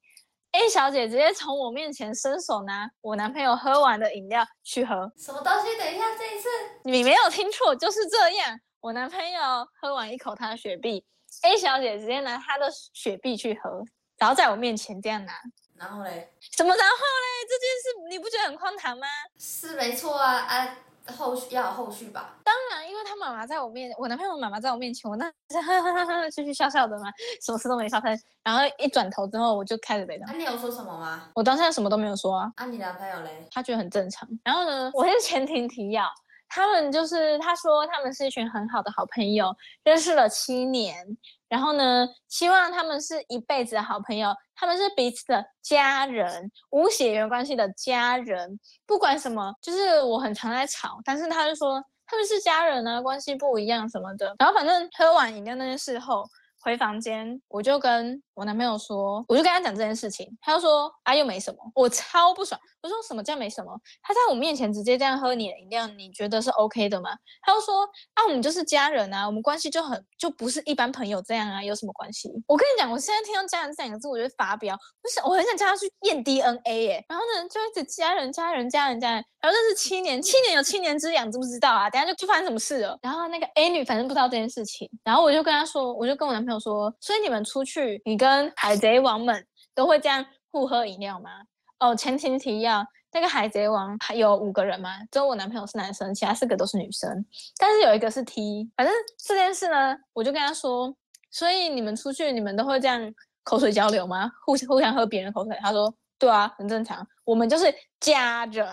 ，A 小姐直接从我面前伸手拿我男朋友喝完的饮料去喝，什么东西？等一下，这一次你没有听错，就是这样，我男朋友喝完一口他的雪碧，A 小姐直接拿他的雪碧去喝，然后在我面前这样拿。然后嘞？什么然后嘞？这件事你不觉得很荒唐吗？是没错啊，啊，后续要有后续吧？当然，因为他妈妈在我面，我男朋友妈妈在我面前，我那哈哈哈哈继续笑笑的嘛，什么事都没发生。然后一转头之后，我就开始被那你有说什么吗？我当下什么都没有说啊。啊，你男朋友嘞？他觉得很正常。然后呢，我是前庭提要，他们就是他说他们是一群很好的好朋友，认识了七年。然后呢？希望他们是一辈子的好朋友，他们是彼此的家人，无血缘关系的家人。不管什么，就是我很常在吵，但是他就说他们是家人啊，关系不一样什么的。然后反正喝完饮料那件事后。回房间，我就跟我男朋友说，我就跟他讲这件事情，他就说啊又没什么，我超不爽。我说什么叫没什么？他在我面前直接这样喝你的饮料，你觉得是 OK 的吗？他就说啊我们就是家人啊，我们关系就很就不是一般朋友这样啊，有什么关系？我跟你讲，我现在听到家人这两个字，我就发飙，我想我很想叫他去验 DNA 耶。然后呢，就一直家人家人家人家人，然后认识七年，七年有七年之痒，知不知道啊？等下就就发生什么事了。然后那个 A 女反正不知道这件事情，然后我就跟他说，我就跟我男朋友。说，所以你们出去，你跟跟海贼王们都会这样互喝饮料吗？哦，前情提要，那个海贼王还有五个人吗？只有我男朋友是男生，其他四个都是女生。但是有一个是 T，反正这件事呢，我就跟他说，所以你们出去你们都会这样口水交流吗？互相互相喝别人口水？他说对啊，很正常，我们就是家人，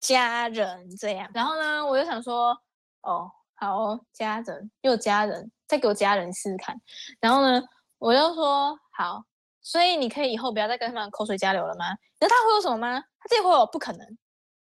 家人这样。然后呢，我就想说，哦，好，家人又家人，再给我家人试试看。然后呢，我就说好，所以你可以以后不要再跟他们口水交流了吗？那他会有什么吗？他这会有不可能。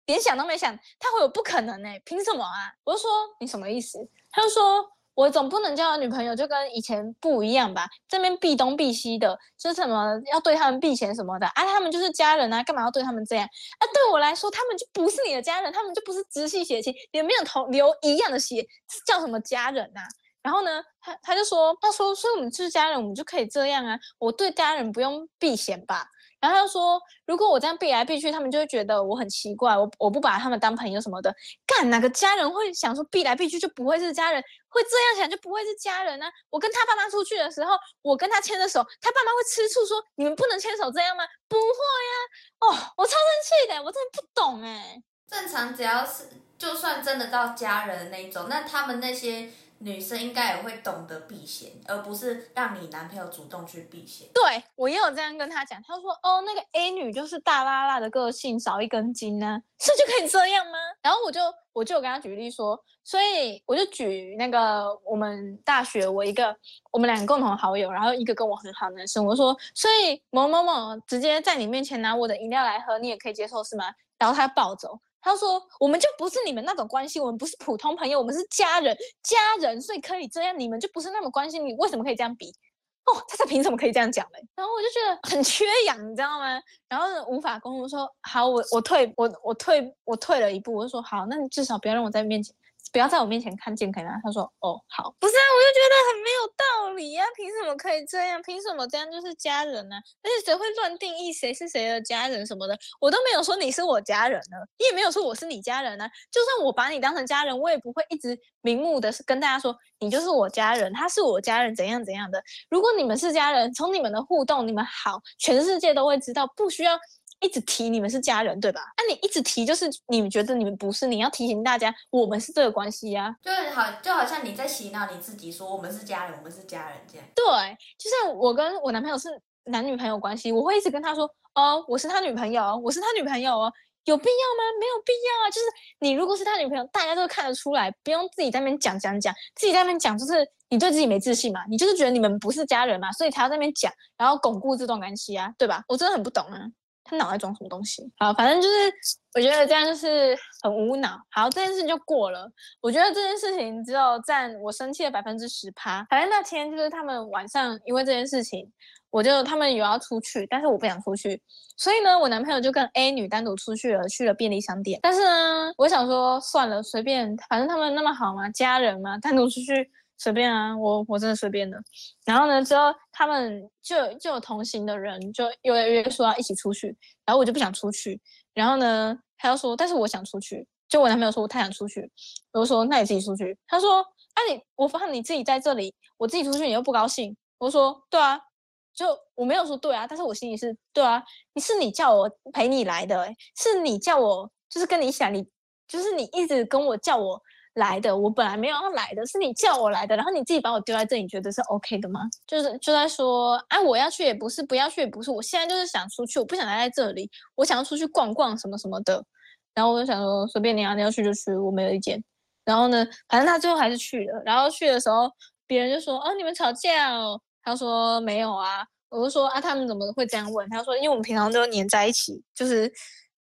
连想都没想，他会有不可能呢？凭什么啊？我就说你什么意思？他就说我总不能交女朋友就跟以前不一样吧？这边避东避西的，就是什么要对他们避嫌什么的啊？他们就是家人啊，干嘛要对他们这样啊？对我来说，他们就不是你的家人，他们就不是直系血亲，也没有同流一样的血，叫什么家人呐？然后呢，他他就说，他说，所以我们就是家人，我们就可以这样啊？我对家人不用避嫌吧？然后他就说：“如果我这样避来避去，他们就会觉得我很奇怪，我我不把他们当朋友什么的。干哪个家人会想说避来避去就不会是家人？会这样想就不会是家人呢？我跟他爸妈出去的时候，我跟他牵着手，他爸妈会吃醋说你们不能牵手这样吗？不会呀！哦，我超生气的，我真的不懂哎。正常只要是就算真的到家人的那一种，那他们那些。”女生应该也会懂得避嫌，而不是让你男朋友主动去避嫌。对我也有这样跟他讲，他说：“哦，那个 A 女就是大拉拉的个性，少一根筋呢，(laughs) 是就可以这样吗？” (laughs) 然后我就我就跟他举例说，所以我就举那个我们大学我一个我们两个共同好友，然后一个跟我很好的男生，我说：“所以某某某直接在你面前拿我的饮料来喝，你也可以接受是吗？”然后他暴走。他说：“我们就不是你们那种关系，我们不是普通朋友，我们是家人，家人，所以可以这样。你们就不是那么关心你，为什么可以这样比？哦，他凭什么可以这样讲嘞？然后我就觉得很缺氧，你知道吗？然后无法沟通，说好，我我退，我我退，我退了一步，我就说好，那你至少不要让我在面前。”不要在我面前看见，可以吗？他说：“哦，好。”不是啊，我就觉得很没有道理呀！凭什么可以这样？凭什么这样就是家人呢？而且谁会乱定义谁是谁的家人什么的？我都没有说你是我家人呢，你也没有说我是你家人呢。就算我把你当成家人，我也不会一直明目的是跟大家说你就是我家人，他是我家人，怎样怎样的。如果你们是家人，从你们的互动，你们好，全世界都会知道，不需要。一直提你们是家人，对吧？那你一直提，就是你们觉得你们不是，你要提醒大家，我们是这个关系呀。就好，就好像你在洗脑你自己，说我们是家人，我们是家人这样。对，就像我跟我男朋友是男女朋友关系，我会一直跟他说，哦，我是他女朋友，我是他女朋友哦，有必要吗？没有必要啊。就是你如果是他女朋友，大家都看得出来，不用自己在那边讲讲讲，自己在那边讲，就是你对自己没自信嘛，你就是觉得你们不是家人嘛，所以才要在那边讲，然后巩固这段关系啊，对吧？我真的很不懂啊。他脑袋装什么东西？好，反正就是我觉得这样就是很无脑。好，这件事情就过了。我觉得这件事情只有占我生气的百分之十趴。反正那天就是他们晚上因为这件事情，我就他们有要出去，但是我不想出去，所以呢，我男朋友就跟 A 女单独出去了，去了便利商店。但是呢，我想说算了，随便，反正他们那么好嘛，家人嘛，单独出去。随便啊，我我真的随便的。然后呢，之后他们就就有同行的人就又约说要一起出去，然后我就不想出去。然后呢，他又说，但是我想出去。就我男朋友说，我太想出去。我就说，那你自己出去。他说，啊你，我发现你自己在这里，我自己出去你又不高兴。我说，对啊，就我没有说对啊，但是我心里是对啊。你是你叫我陪你来的，是你叫我就是跟你想，你就是你一直跟我叫我。来的，我本来没有要来的，是你叫我来的，然后你自己把我丢在这里，你觉得是 OK 的吗？就是就在说，哎，我要去也不是，不要去也不是，我现在就是想出去，我不想待在这里，我想要出去逛逛什么什么的。然后我就想说，随便你啊，你要去就去，我没有意见。然后呢，反正他最后还是去了。然后去的时候，别人就说，哦，你们吵架哦？他说没有啊。我就说，啊，他们怎么会这样问？他说，因为我们平常都黏在一起，就是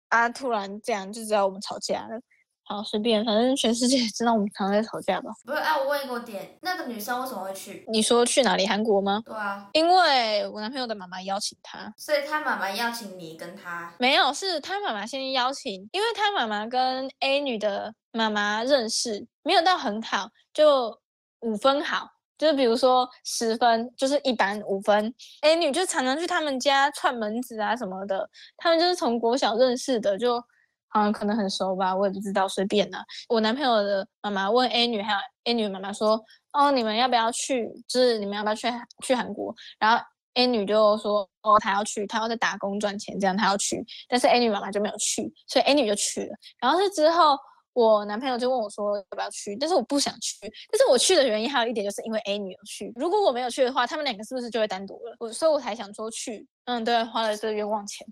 啊，突然这样就知道我们吵架了。好，随便，反正全世界 (laughs) 知道我们常在吵架吧。不是，哎，我问一个点，那个女生为什么会去？你说去哪里？韩国吗？对啊，因为我男朋友的妈妈邀请他，所以他妈妈邀请你跟他？没有，是他妈妈先邀请，因为他妈妈跟 A 女的妈妈认识，没有到很好，就五分好，就是比如说十分就是一般五分。A 女就常常去他们家串门子啊什么的，他们就是从国小认识的，就。好像可能很熟吧，我也不知道，随便的。我男朋友的妈妈问 A 女，还有 A 女妈妈说：“哦，你们要不要去？就是你们要不要去去韩国？”然后 A 女就说：“哦，她要去，她要在打工赚钱，这样她要去。”但是 A 女妈妈就没有去，所以 A 女就去了。然后是之后，我男朋友就问我说要不要去，但是我不想去。但是我去的原因还有一点，就是因为 A 女有去。如果我没有去的话，他们两个是不是就会单独了？我所以我才想说去。嗯，对，花了这个冤枉钱，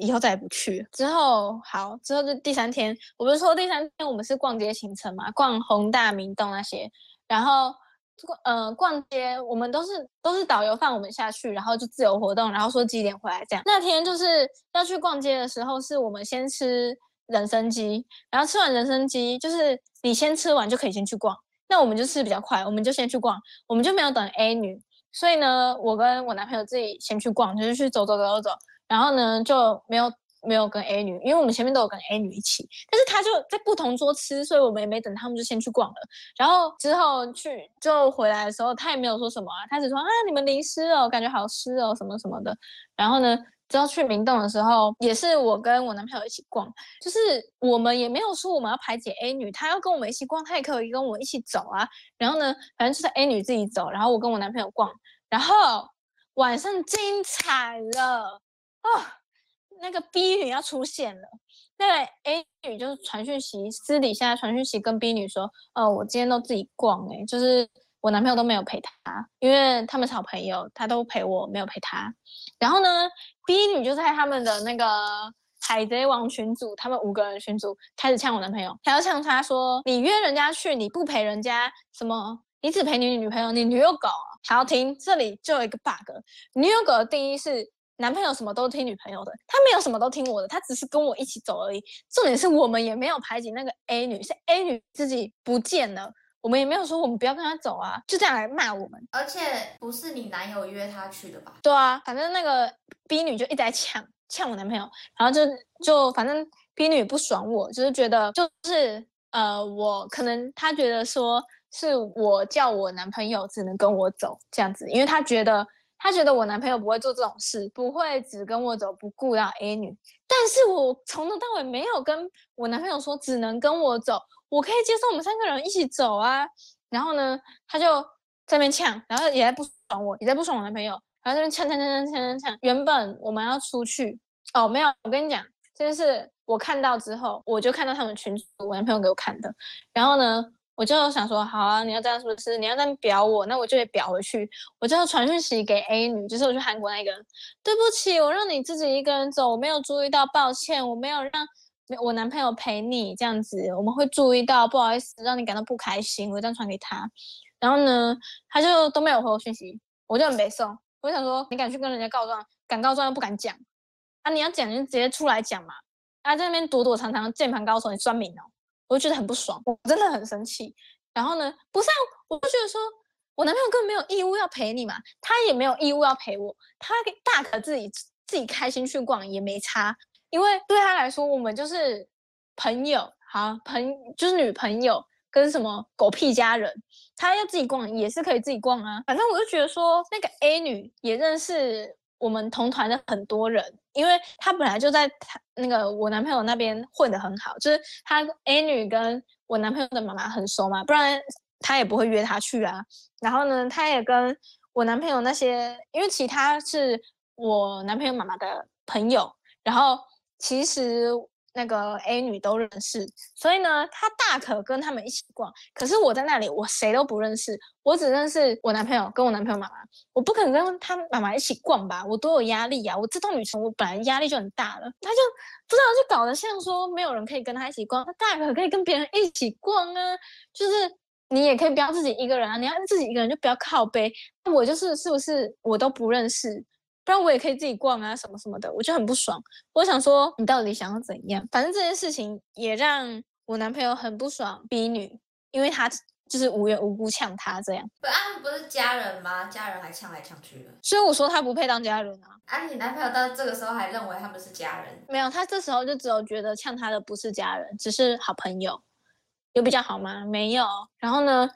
以后再也不去。之后好，之后就第三天，我不是说第三天我们是逛街行程嘛，逛宏大、明洞那些，然后。呃，逛街我们都是都是导游放我们下去，然后就自由活动，然后说几点回来这样。那天就是要去逛街的时候，是我们先吃人参鸡，然后吃完人参鸡，就是你先吃完就可以先去逛。那我们就吃比较快，我们就先去逛，我们就没有等 A 女。所以呢，我跟我男朋友自己先去逛，就是去走走走走走，然后呢就没有。没有跟 A 女，因为我们前面都有跟 A 女一起，但是她就在不同桌吃，所以我们也没等他们就先去逛了。然后之后去就回来的时候，她也没有说什么啊，她只说啊你们淋湿哦，感觉好湿哦什么什么的。然后呢，之后去明洞的时候，也是我跟我男朋友一起逛，就是我们也没有说我们要排解 A 女，她要跟我们一起逛，她也可以跟我一起走啊。然后呢，反正就是 A 女自己走，然后我跟我男朋友逛，然后晚上精彩了啊！那个 B 女要出现了，那个 A 女就是传讯息，私底下传讯息跟 B 女说：“哦，我今天都自己逛，哎，就是我男朋友都没有陪她，因为他们是好朋友，他都陪我，没有陪她。然后呢，B 女就在他们的那个海贼王群组，他们五个人群组开始呛我男朋友，还要呛他说：你约人家去，你不陪人家，什么？你只陪你女朋友，你女友狗？还要听这里就有一个 bug，女友狗的定义是。”男朋友什么都听女朋友的，他没有什么都听我的，他只是跟我一起走而已。重点是我们也没有排挤那个 A 女，是 A 女自己不见了，我们也没有说我们不要跟他走啊，就这样来骂我们。而且不是你男友约她去的吧？对啊，反正那个 B 女就一直在抢抢我男朋友，然后就就反正 B 女不爽我，就是觉得就是呃我可能她觉得说是我叫我男朋友只能跟我走这样子，因为她觉得。他觉得我男朋友不会做这种事，不会只跟我走，不顾到 A 女。但是我从头到尾没有跟我男朋友说只能跟我走，我可以接受我们三个人一起走啊。然后呢，他就在那边呛，然后也在不爽我，也在不爽我男朋友，然后在那边呛呛呛呛呛呛。原本我们要出去哦，没有，我跟你讲，这件事我看到之后，我就看到他们群主我男朋友给我看的，然后呢。我就想说，好啊，你要这样是不是？你要这样表我，那我就得表回去。我就传讯息给 A 女，就是我去韩国那个，对不起，我让你自己一个人走，我没有注意到，抱歉，我没有让我男朋友陪你这样子，我们会注意到，不好意思，让你感到不开心。我这样传给他，然后呢，他就都没有回我讯息，我就很悲送。我就想说，你敢去跟人家告状，敢告状又不敢讲，啊，你要讲就直接出来讲嘛，啊，在那边躲躲藏藏，键盘高手，你算名哦。我就觉得很不爽，我真的很生气。然后呢，不是啊，我就觉得说，我男朋友根本没有义务要陪你嘛，他也没有义务要陪我，他大可自己自己开心去逛也没差，因为对他来说，我们就是朋友，好朋就是女朋友跟什么狗屁家人，他要自己逛也是可以自己逛啊。反正我就觉得说，那个 A 女也认识我们同团的很多人。因为她本来就在他那个我男朋友那边混得很好，就是她 A 女跟我男朋友的妈妈很熟嘛，不然她也不会约他去啊。然后呢，她也跟我男朋友那些，因为其他是我男朋友妈妈的朋友，然后其实。那个 A 女都认识，所以呢，她大可跟他们一起逛。可是我在那里，我谁都不认识，我只认识我男朋友跟我男朋友妈妈。我不可能跟他妈妈一起逛吧？我多有压力呀！我这趟旅程我本来压力就很大了，他就不知道就搞得像说没有人可以跟他一起逛，他大可可以跟别人一起逛啊。就是你也可以不要自己一个人啊，你要自己一个人就不要靠背。我就是是不是我都不认识？不然我也可以自己逛啊，什么什么的，我就很不爽。我想说，你到底想要怎样？反正这件事情也让我男朋友很不爽，逼女，因为他就是无缘无故呛他这样。不，他们不是家人吗？家人还呛来呛去的。所以我说他不配当家人啊。啊，你男朋友到这个时候还认为他们是家人？没有，他这时候就只有觉得呛他的不是家人，只是好朋友，有比较好吗？没有。然后呢，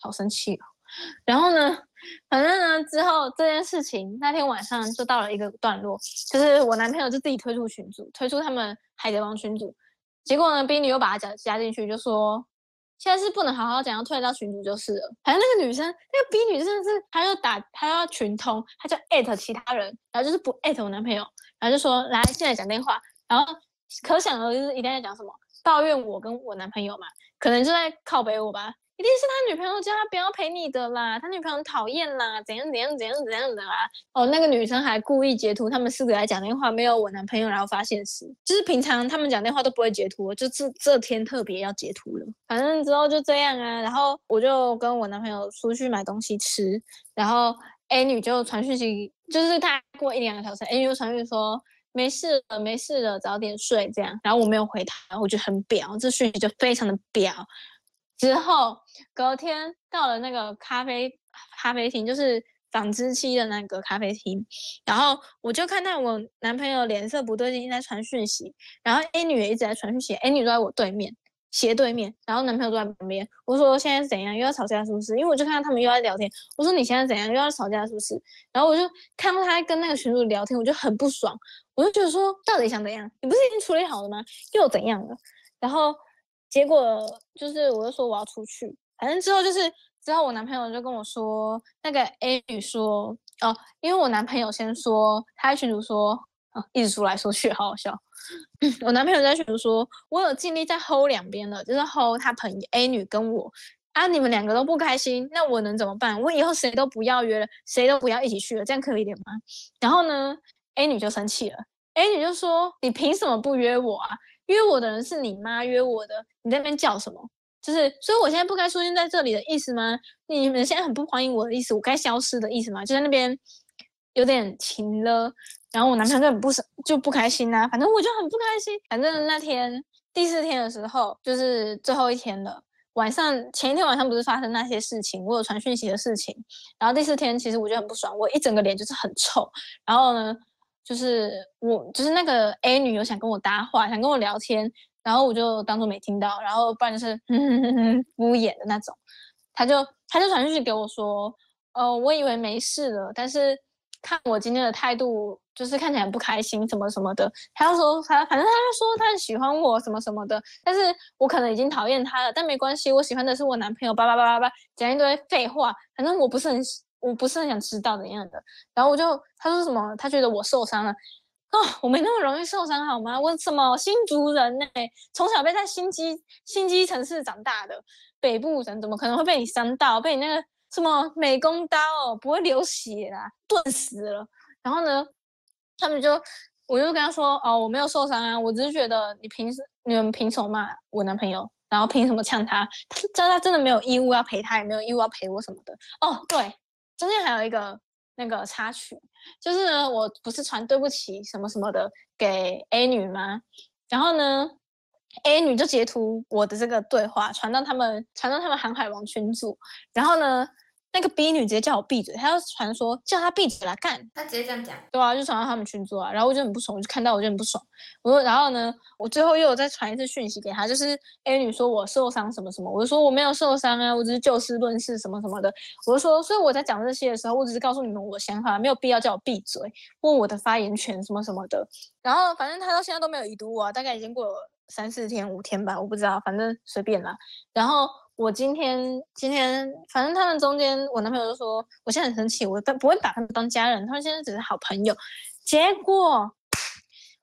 好生气哦。然后呢？反正呢，之后这件事情那天晚上就到了一个段落，就是我男朋友就自己推出群组，推出他们海贼王群组，结果呢，B 女又把他加加进去，就说现在是不能好好讲，要退到群组就是了。反正那个女生，那个 B 女真的是，她就打，她要群通，她就艾特其他人，然后就是不艾特我男朋友，然后就说来现在讲电话，然后可想而知一定在讲什么，抱怨我跟我男朋友嘛，可能就在靠北我吧。一定是他女朋友叫他不要陪你的啦，他女朋友讨厌啦，怎样怎样怎样怎样的啦。哦，那个女生还故意截图他们四个来讲电话，没有我男朋友，然后发现时，就是平常他们讲电话都不会截图，就这这天特别要截图了。反正之后就这样啊，然后我就跟我男朋友出去买东西吃，然后 A 女就传讯息，就是他过一两个小时，A 女就传讯说没事了，没事了，早点睡这样。然后我没有回他，我就很表，这讯息就非常的表。之后隔天到了那个咖啡咖啡厅，就是纺织期的那个咖啡厅，然后我就看到我男朋友脸色不对劲，在传讯息，然后 A 女也一直在传讯息，A 女坐在我对面斜对面，然后男朋友坐在旁边。我说现在是怎样，又要吵架是不是？因为我就看到他们又在聊天。我说你现在怎样，又要吵架是不是？然后我就看到他跟那个群主聊天，我就很不爽，我就觉得说到底想怎样？你不是已经处理好了吗？又怎样了？然后。结果就是，我就说我要出去，反正之后就是之后，我男朋友就跟我说，那个 A 女说哦，因为我男朋友先说，他在群主说啊，一直说来说去，好好笑。(laughs) 我男朋友在群主说，我有尽力在 hold 两边了，就是 hold 他朋友 A 女跟我啊，你们两个都不开心，那我能怎么办？我以后谁都不要约了，谁都不要一起去了，这样可以点吗？然后呢，A 女就生气了，A 女就说，你凭什么不约我啊？约我的人是你妈约我的，你在那边叫什么？就是，所以我现在不该出现在这里的意思吗？你们现在很不欢迎我的意思，我该消失的意思吗？就在那边有点停了，然后我男朋友就很不就不开心呐，反正我就很不开心。反正那天第四天的时候，就是最后一天了，晚上前一天晚上不是发生那些事情，我有传讯息的事情，然后第四天其实我就很不爽，我一整个脸就是很臭，然后呢。就是我，就是那个 A 女有想跟我搭话，想跟我聊天，然后我就当做没听到，然后不然就是 (laughs) 敷衍的那种。他就他就传讯息给我说，呃，我以为没事了，但是看我今天的态度，就是看起来不开心，什么什么的。他就说他反正他就说他很喜欢我什么什么的，但是我可能已经讨厌他了，但没关系，我喜欢的是我男朋友，叭叭叭叭叭，讲一堆废话，反正我不是很。我不是很想知道怎样的，然后我就他说什么，他觉得我受伤了啊，我没那么容易受伤好吗？我什么新竹人呢？从小被在新基新基城市长大的北部人，怎么可能会被你伤到？被你那个什么美工刀哦，不会流血啦，钝死了。然后呢，他们就我就跟他说哦，我没有受伤啊，我只是觉得你凭什你们凭什么骂我男朋友？然后凭什么呛他？他知道他真的没有义务要陪他，也没有义务要陪我什么的。哦，对。中间还有一个那个插曲，就是呢，我不是传对不起什么什么的给 A 女吗？然后呢，A 女就截图我的这个对话，传到他们传到他们航海王群组，然后呢。那个 B 女直接叫我闭嘴，她要传说叫她闭嘴来干，她直接这样讲，对啊，就传到他们群组啊，然后我就很不爽，我就看到我就很不爽，我说，然后呢，我最后又有再传一次讯息给她，就是 A 女说我受伤什么什么，我就说我没有受伤啊，我只是就事论事什么什么的，我就说，所以我在讲这些的时候，我只是告诉你们我的想法，没有必要叫我闭嘴，问我的发言权什么什么的，然后反正她到现在都没有已读我，大概已经过了三四天五天吧，我不知道，反正随便啦，然后。我今天今天反正他们中间，我男朋友就说我现在很生气，我不不会把他们当家人，他们现在只是好朋友。结果，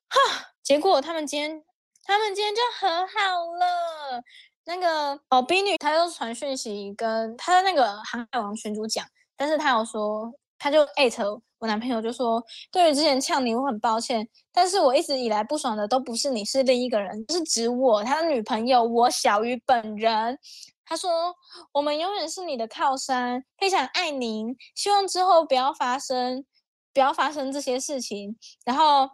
哈，结果他们今天他们今天就和好了。那个宝冰女她就传讯息跟她的那个航海王群主讲，但是她有说，他就艾特我男朋友就说，对于之前呛你，我很抱歉，但是我一直以来不爽的都不是你，是另一个人，是指我他的女朋友我小鱼本人。他说：“我们永远是你的靠山，非常爱您。希望之后不要发生，不要发生这些事情，然后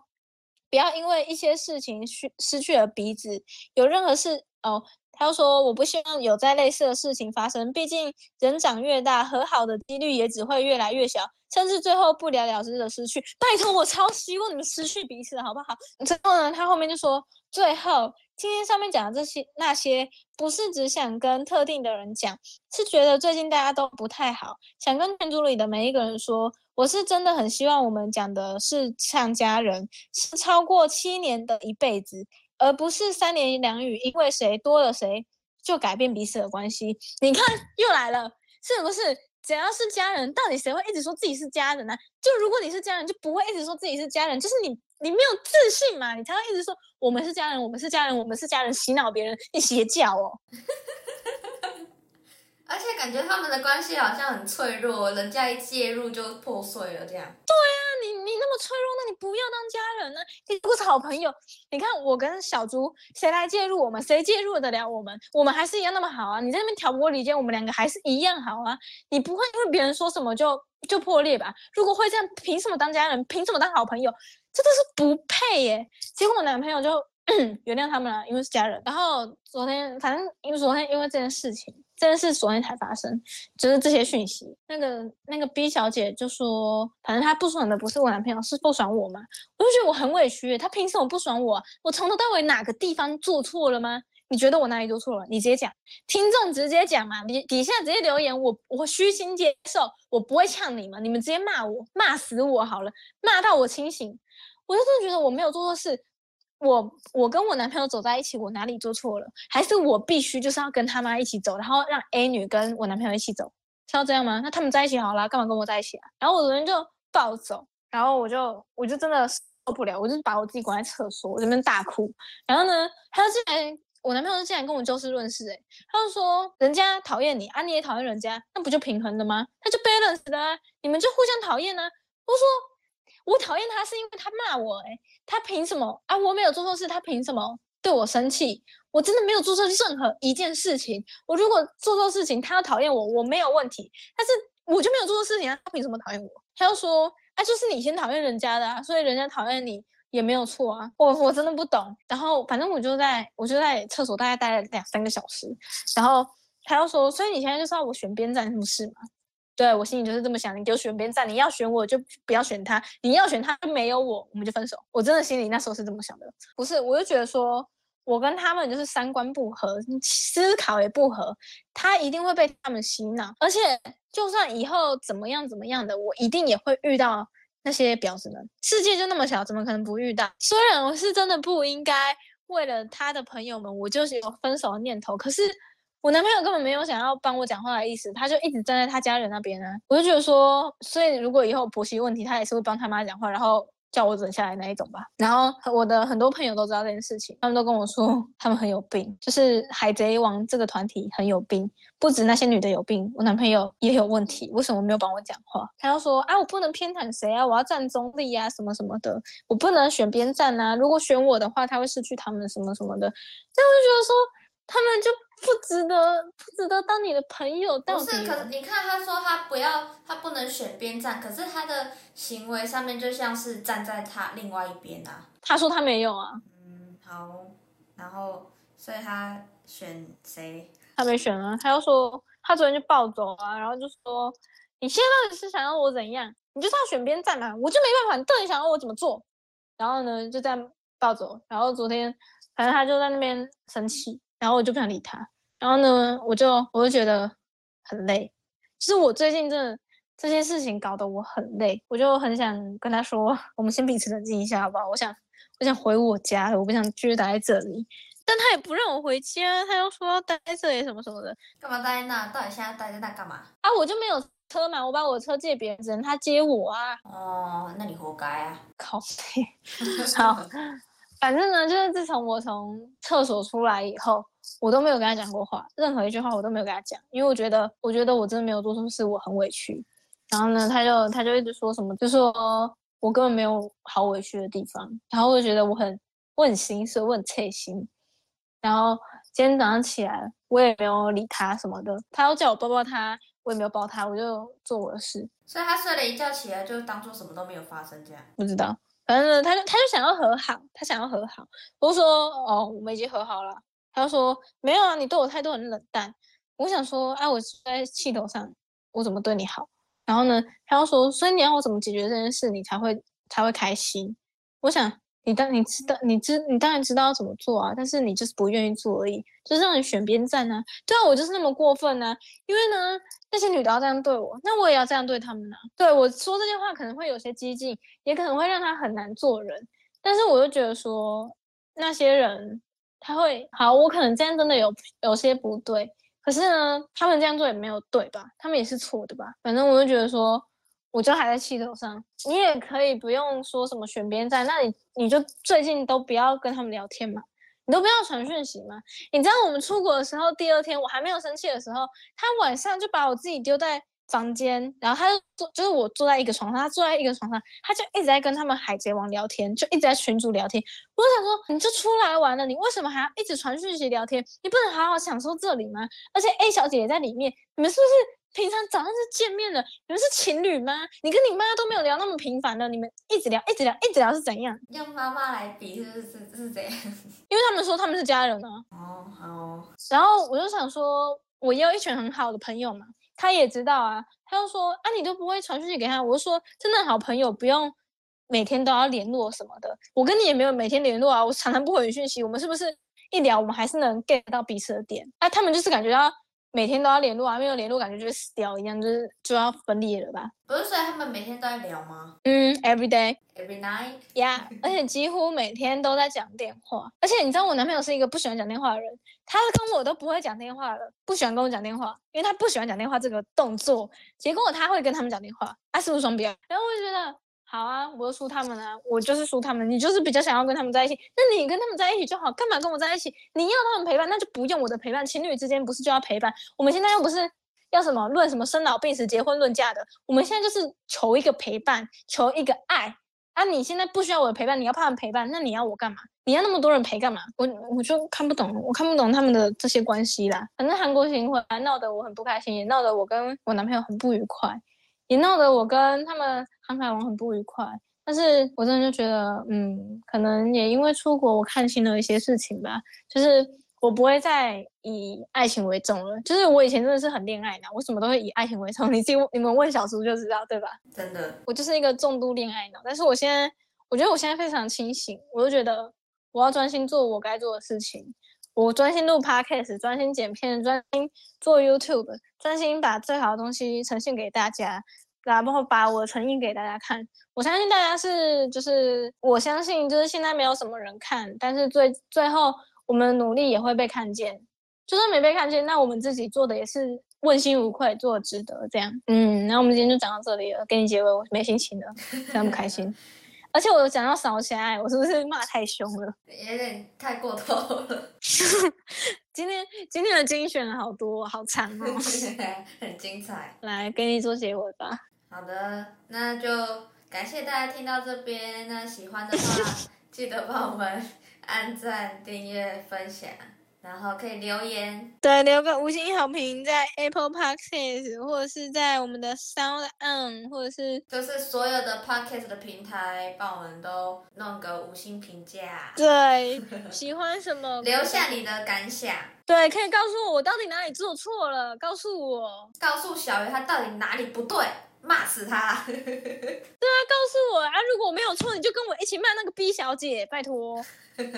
不要因为一些事情失失去了鼻子。有任何事哦，他又说我不希望有再类似的事情发生。毕竟人长越大，和好的几率也只会越来越小，甚至最后不了了之的失去。拜托，我超希望你们失去彼此，好不好？之后呢，他后面就说最后。”今天上面讲的这些那些，不是只想跟特定的人讲，是觉得最近大家都不太好，想跟群组里的每一个人说，我是真的很希望我们讲的是像家人，是超过七年的一辈子，而不是三言两语，因为谁多了谁就改变彼此的关系。你看又来了，是不是只要是家人，到底谁会一直说自己是家人呢？就如果你是家人，就不会一直说自己是家人，就是你你没有自信嘛，你才会一直说我们是家人，我们是家人，我们是家人，洗脑别人，你邪教哦。(laughs) 而且感觉他们的关系好像很脆弱，人家一介入就破碎了，这样。对啊，你你那么脆弱，那你不要当家人呢？你不是好朋友？你看我跟小猪，谁来介入我们？谁介入得了我们？我们还是一样那么好啊！你在那边挑拨离间，我们两个还是一样好啊！你不会因为别人说什么就 (laughs) 就破裂吧？如果会这样，凭什么当家人？凭什么当好朋友？真的是不配耶！结果我男朋友就 (coughs) 原谅他们了，因为是家人。然后昨天，反正因为昨天因为这件事情。真的是昨天才发生，就是这些讯息。那个那个 B 小姐就说，反正她不爽的不是我男朋友，是不爽我嘛。我就觉得我很委屈，他凭什么不爽我？我从头到尾哪个地方做错了吗？你觉得我哪里做错了？你直接讲，听众直接讲嘛，底底下直接留言，我我虚心接受，我不会呛你们，你们直接骂我，骂死我好了，骂到我清醒。我就真的觉得我没有做错事。我我跟我男朋友走在一起，我哪里做错了？还是我必须就是要跟他妈一起走，然后让 A 女跟我男朋友一起走，是要这样吗？那他们在一起好了，干嘛跟我在一起啊？然后我昨天就暴走，然后我就我就真的受不了，我就把我自己关在厕所，我这边大哭。然后呢，他就进来，我男朋友就竟然跟我就事论事，哎，他就说人家讨厌你啊，你也讨厌人家，那不就平衡的吗？他就 balance 的，你们就互相讨厌呢。我说。我讨厌他是因为他骂我，哎，他凭什么啊？我没有做错事，他凭什么对我生气？我真的没有做错任何一件事情。我如果做错事情，他要讨厌我，我没有问题。但是我就没有做错事情啊，他凭什么讨厌我？他又说，啊，就是你先讨厌人家的啊，所以人家讨厌你也没有错啊。我我真的不懂。然后反正我就在我就在厕所大概待了两三个小时，然后他又说，所以你现在就是要我选边站，什么事吗？对我心里就是这么想，你就选边站，你要选我就不要选他，你要选他没有我，我们就分手。我真的心里那时候是这么想的，不是，我就觉得说我跟他们就是三观不合，思考也不合，他一定会被他们洗脑，而且就算以后怎么样怎么样的，我一定也会遇到那些婊子们。世界就那么小，怎么可能不遇到？虽然我是真的不应该为了他的朋友们，我就是有分手的念头，可是。我男朋友根本没有想要帮我讲话的意思，他就一直站在他家人那边呢。我就觉得说，所以如果以后婆媳问题，他也是会帮他妈讲话，然后叫我忍下来那一种吧。然后我的很多朋友都知道这件事情，他们都跟我说他们很有病，就是海贼王这个团体很有病，不止那些女的有病，我男朋友也有问题。为什么没有帮我讲话？他要说啊，我不能偏袒谁啊，我要站中立啊，什么什么的，我不能选边站啊。如果选我的话，他会失去他们什么什么的。那我就觉得说，他们就。不值得，不值得当你的朋友。不是，可你看，他说他不要，他不能选边站，可是他的行为上面就像是站在他另外一边啊。他说他没有啊。嗯，好，然后所以他选谁？他没选啊，他又说他昨天就暴走啊，然后就说你现在到底是想要我怎样？你就是要选边站嘛，我就没办法，你到底想要我怎么做？然后呢，就这样暴走，然后昨天反正他就在那边生气。然后我就不想理他，然后呢，我就我就觉得很累。其实我最近真的这些事情搞得我很累，我就很想跟他说，(laughs) 我们先彼此冷静一下，好不好？我想我想回我家，我不想继续待在这里。但他也不让我回家，他又说要待在这里什么什么的。干嘛待在那？到底现在待在那干嘛？啊，我就没有车嘛，我把我车借别人，他接我啊。哦，那你活该啊！靠背。(laughs) 好，反正呢，就是自从我从厕所出来以后。我都没有跟他讲过话，任何一句话我都没有跟他讲，因为我觉得，我觉得我真的没有做错事，我很委屈。然后呢，他就他就一直说什么，就说我根本没有好委屈的地方。然后我就觉得我很我很心碎，我很切心。然后今天早上起来，我也没有理他什么的，他要叫我抱抱他，我也没有抱他，我就做我的事。所以他睡了一觉起来，就当做什么都没有发生这样。不知道，反正他就他就想要和好，他想要和好。我说哦，我们已经和好了。他说没有啊，你对我态度很冷淡。我想说，啊，我在气头上，我怎么对你好？然后呢，他又说，所以你要我怎么解决这件事，你才会才会开心？我想，你当你知道，你知你当然知道要怎么做啊，但是你就是不愿意做而已，就是让你选边站呢。对啊，我就是那么过分呢，因为呢，那些女的要这样对我，那我也要这样对他们呢。对我说这些话可能会有些激进，也可能会让他很难做人，但是我就觉得说，那些人。他会好，我可能这样真的有有些不对，可是呢，他们这样做也没有对吧？他们也是错的吧？反正我就觉得说，我就还在气头上。你也可以不用说什么选边站，那你你就最近都不要跟他们聊天嘛，你都不要传讯息嘛。你知道我们出国的时候，第二天我还没有生气的时候，他晚上就把我自己丢在。房间，然后他就坐，就是我坐在一个床上，他坐在一个床上，他就一直在跟他们海贼王聊天，就一直在群主聊天。我想说，你就出来玩了，你为什么还要一直传讯息聊天？你不能好好享受这里吗？而且 A 小姐也在里面，你们是不是平常早上是见面的？你们是情侣吗？你跟你妈都没有聊那么频繁的，你们一直聊，一直聊，一直聊是怎样？用妈妈来比是是是怎样？(laughs) 因为他们说他们是家人啊。哦，好。然后我就想说，我也有一群很好的朋友嘛。他也知道啊，他就说啊，你都不会传讯息给他。我就说，真的好朋友不用每天都要联络什么的。我跟你也没有每天联络啊，我常常不回讯息。我们是不是一聊，我们还是能 get 到彼此的点？啊，他们就是感觉到。每天都要联络啊，没有联络感觉就会死掉一样，就是就要分裂了吧？不是说他们每天都在聊吗？嗯，every day，every night，yeah，而且几乎每天都在讲电话。而且你知道我男朋友是一个不喜欢讲电话的人，他跟我都不会讲电话了，不喜欢跟我讲电话，因为他不喜欢讲电话这个动作。结果他会跟他们讲电话，啊，是不是双标？然后我就觉得。好啊，我就输他们啊，我就是输他们。你就是比较想要跟他们在一起，那你跟他们在一起就好，干嘛跟我在一起？你要他们陪伴，那就不用我的陪伴。情侣之间不是就要陪伴？我们现在又不是要什么论什么生老病死、结婚论嫁的，我们现在就是求一个陪伴，求一个爱啊！你现在不需要我的陪伴，你要他们陪伴，那你要我干嘛？你要那么多人陪干嘛？我我就看不懂，我看不懂他们的这些关系啦。反正韩国行回来闹得我很不开心，也闹得我跟我男朋友很不愉快。也闹得我跟他们航海王很不愉快，但是我真的就觉得，嗯，可能也因为出国，我看清了一些事情吧，就是我不会再以爱情为重了。就是我以前真的是很恋爱脑，我什么都会以爱情为重。你自己你们问小叔就知道，对吧？真的，我就是一个重度恋爱脑。但是我现在，我觉得我现在非常清醒，我就觉得我要专心做我该做的事情，我专心录 podcast，专心剪片，专心做 YouTube。专心把最好的东西呈现给大家，然后把我的诚意给大家看。我相信大家是，就是我相信，就是现在没有什么人看，但是最最后我们努力也会被看见。就算没被看见，那我们自己做的也是问心无愧，做的值得。这样，嗯，那我们今天就讲到这里了，给你结尾，我没心情了，非常不开心。(laughs) 而且我讲到少起来，我是不是骂太凶了？(laughs) 有点太过头了。(laughs) 今天今天的精选好多，好长哦，很精彩。来，给你做结尾吧。好的，那就感谢大家听到这边。那喜欢的话，(laughs) 记得帮我们按赞、订阅、分享。然后可以留言，对，留个五星好评在 Apple Podcast，或者是在我们的 Sound On，或者是就是所有的 Podcast 的平台，帮我们都弄个五星评价。对，喜欢什么？(laughs) 留下你的感想。对，可以告诉我我到底哪里做错了，告诉我，告诉小鱼他到底哪里不对。骂死他！对啊，告诉我啊！如果我没有错，你就跟我一起骂那个 B 小姐，拜托。(laughs) 跟你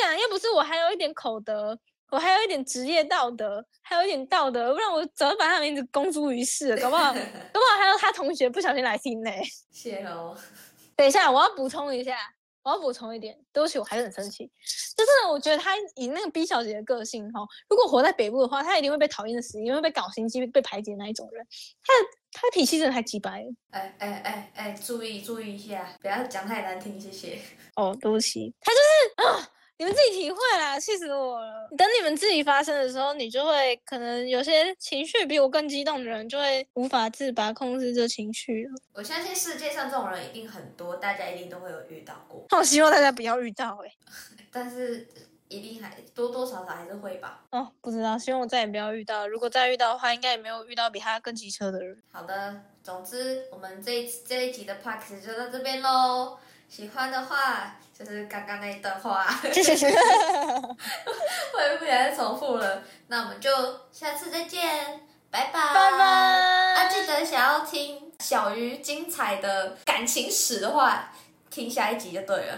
讲，要不是我还有一点口德，我还有一点职业道德，还有一点道德，不然我早就把他名字公诸于世了，搞不好，(laughs) 搞不好还有他同学不小心来听呢。谢喽。等一下，我要补充一下。我要补充一点，对不起，我还是很生气。就是我觉得他以那个 B 小姐的个性哈，如果活在北部的话，他一定会被讨厌的死，因为被搞心机、被排挤那一种人。他的他的脾气真的太鸡掰了。哎哎哎哎，注意注意一下，不要讲太难听，谢谢。哦，对不起，他就是啊。你们自己体会啦，气死我了！等你们自己发生的时候，你就会可能有些情绪比我更激动的人，就会无法自拔控制这情绪了。我相信世界上这种人一定很多，大家一定都会有遇到过。好希望大家不要遇到哎，(laughs) 但是一定还多多少少还是会吧。哦，不知道，希望我再也不要遇到。如果再遇到的话，应该也没有遇到比他更机车的人。好的，总之我们这这一集的 p a r k 就到这边喽。喜欢的话，就是刚刚那一段话，(laughs) 我也不想再重复了？那我们就下次再见，拜拜。拜拜。啊，记得想要听小鱼精彩的感情史的话，听下一集就对了。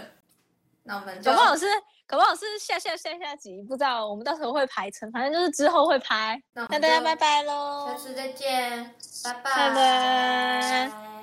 那我们就。可不好是，可不好是下下下下集，不知道我们到时候会排成，反正就是之后会拍。那大家拜拜喽。下次再见，拜拜。拜拜。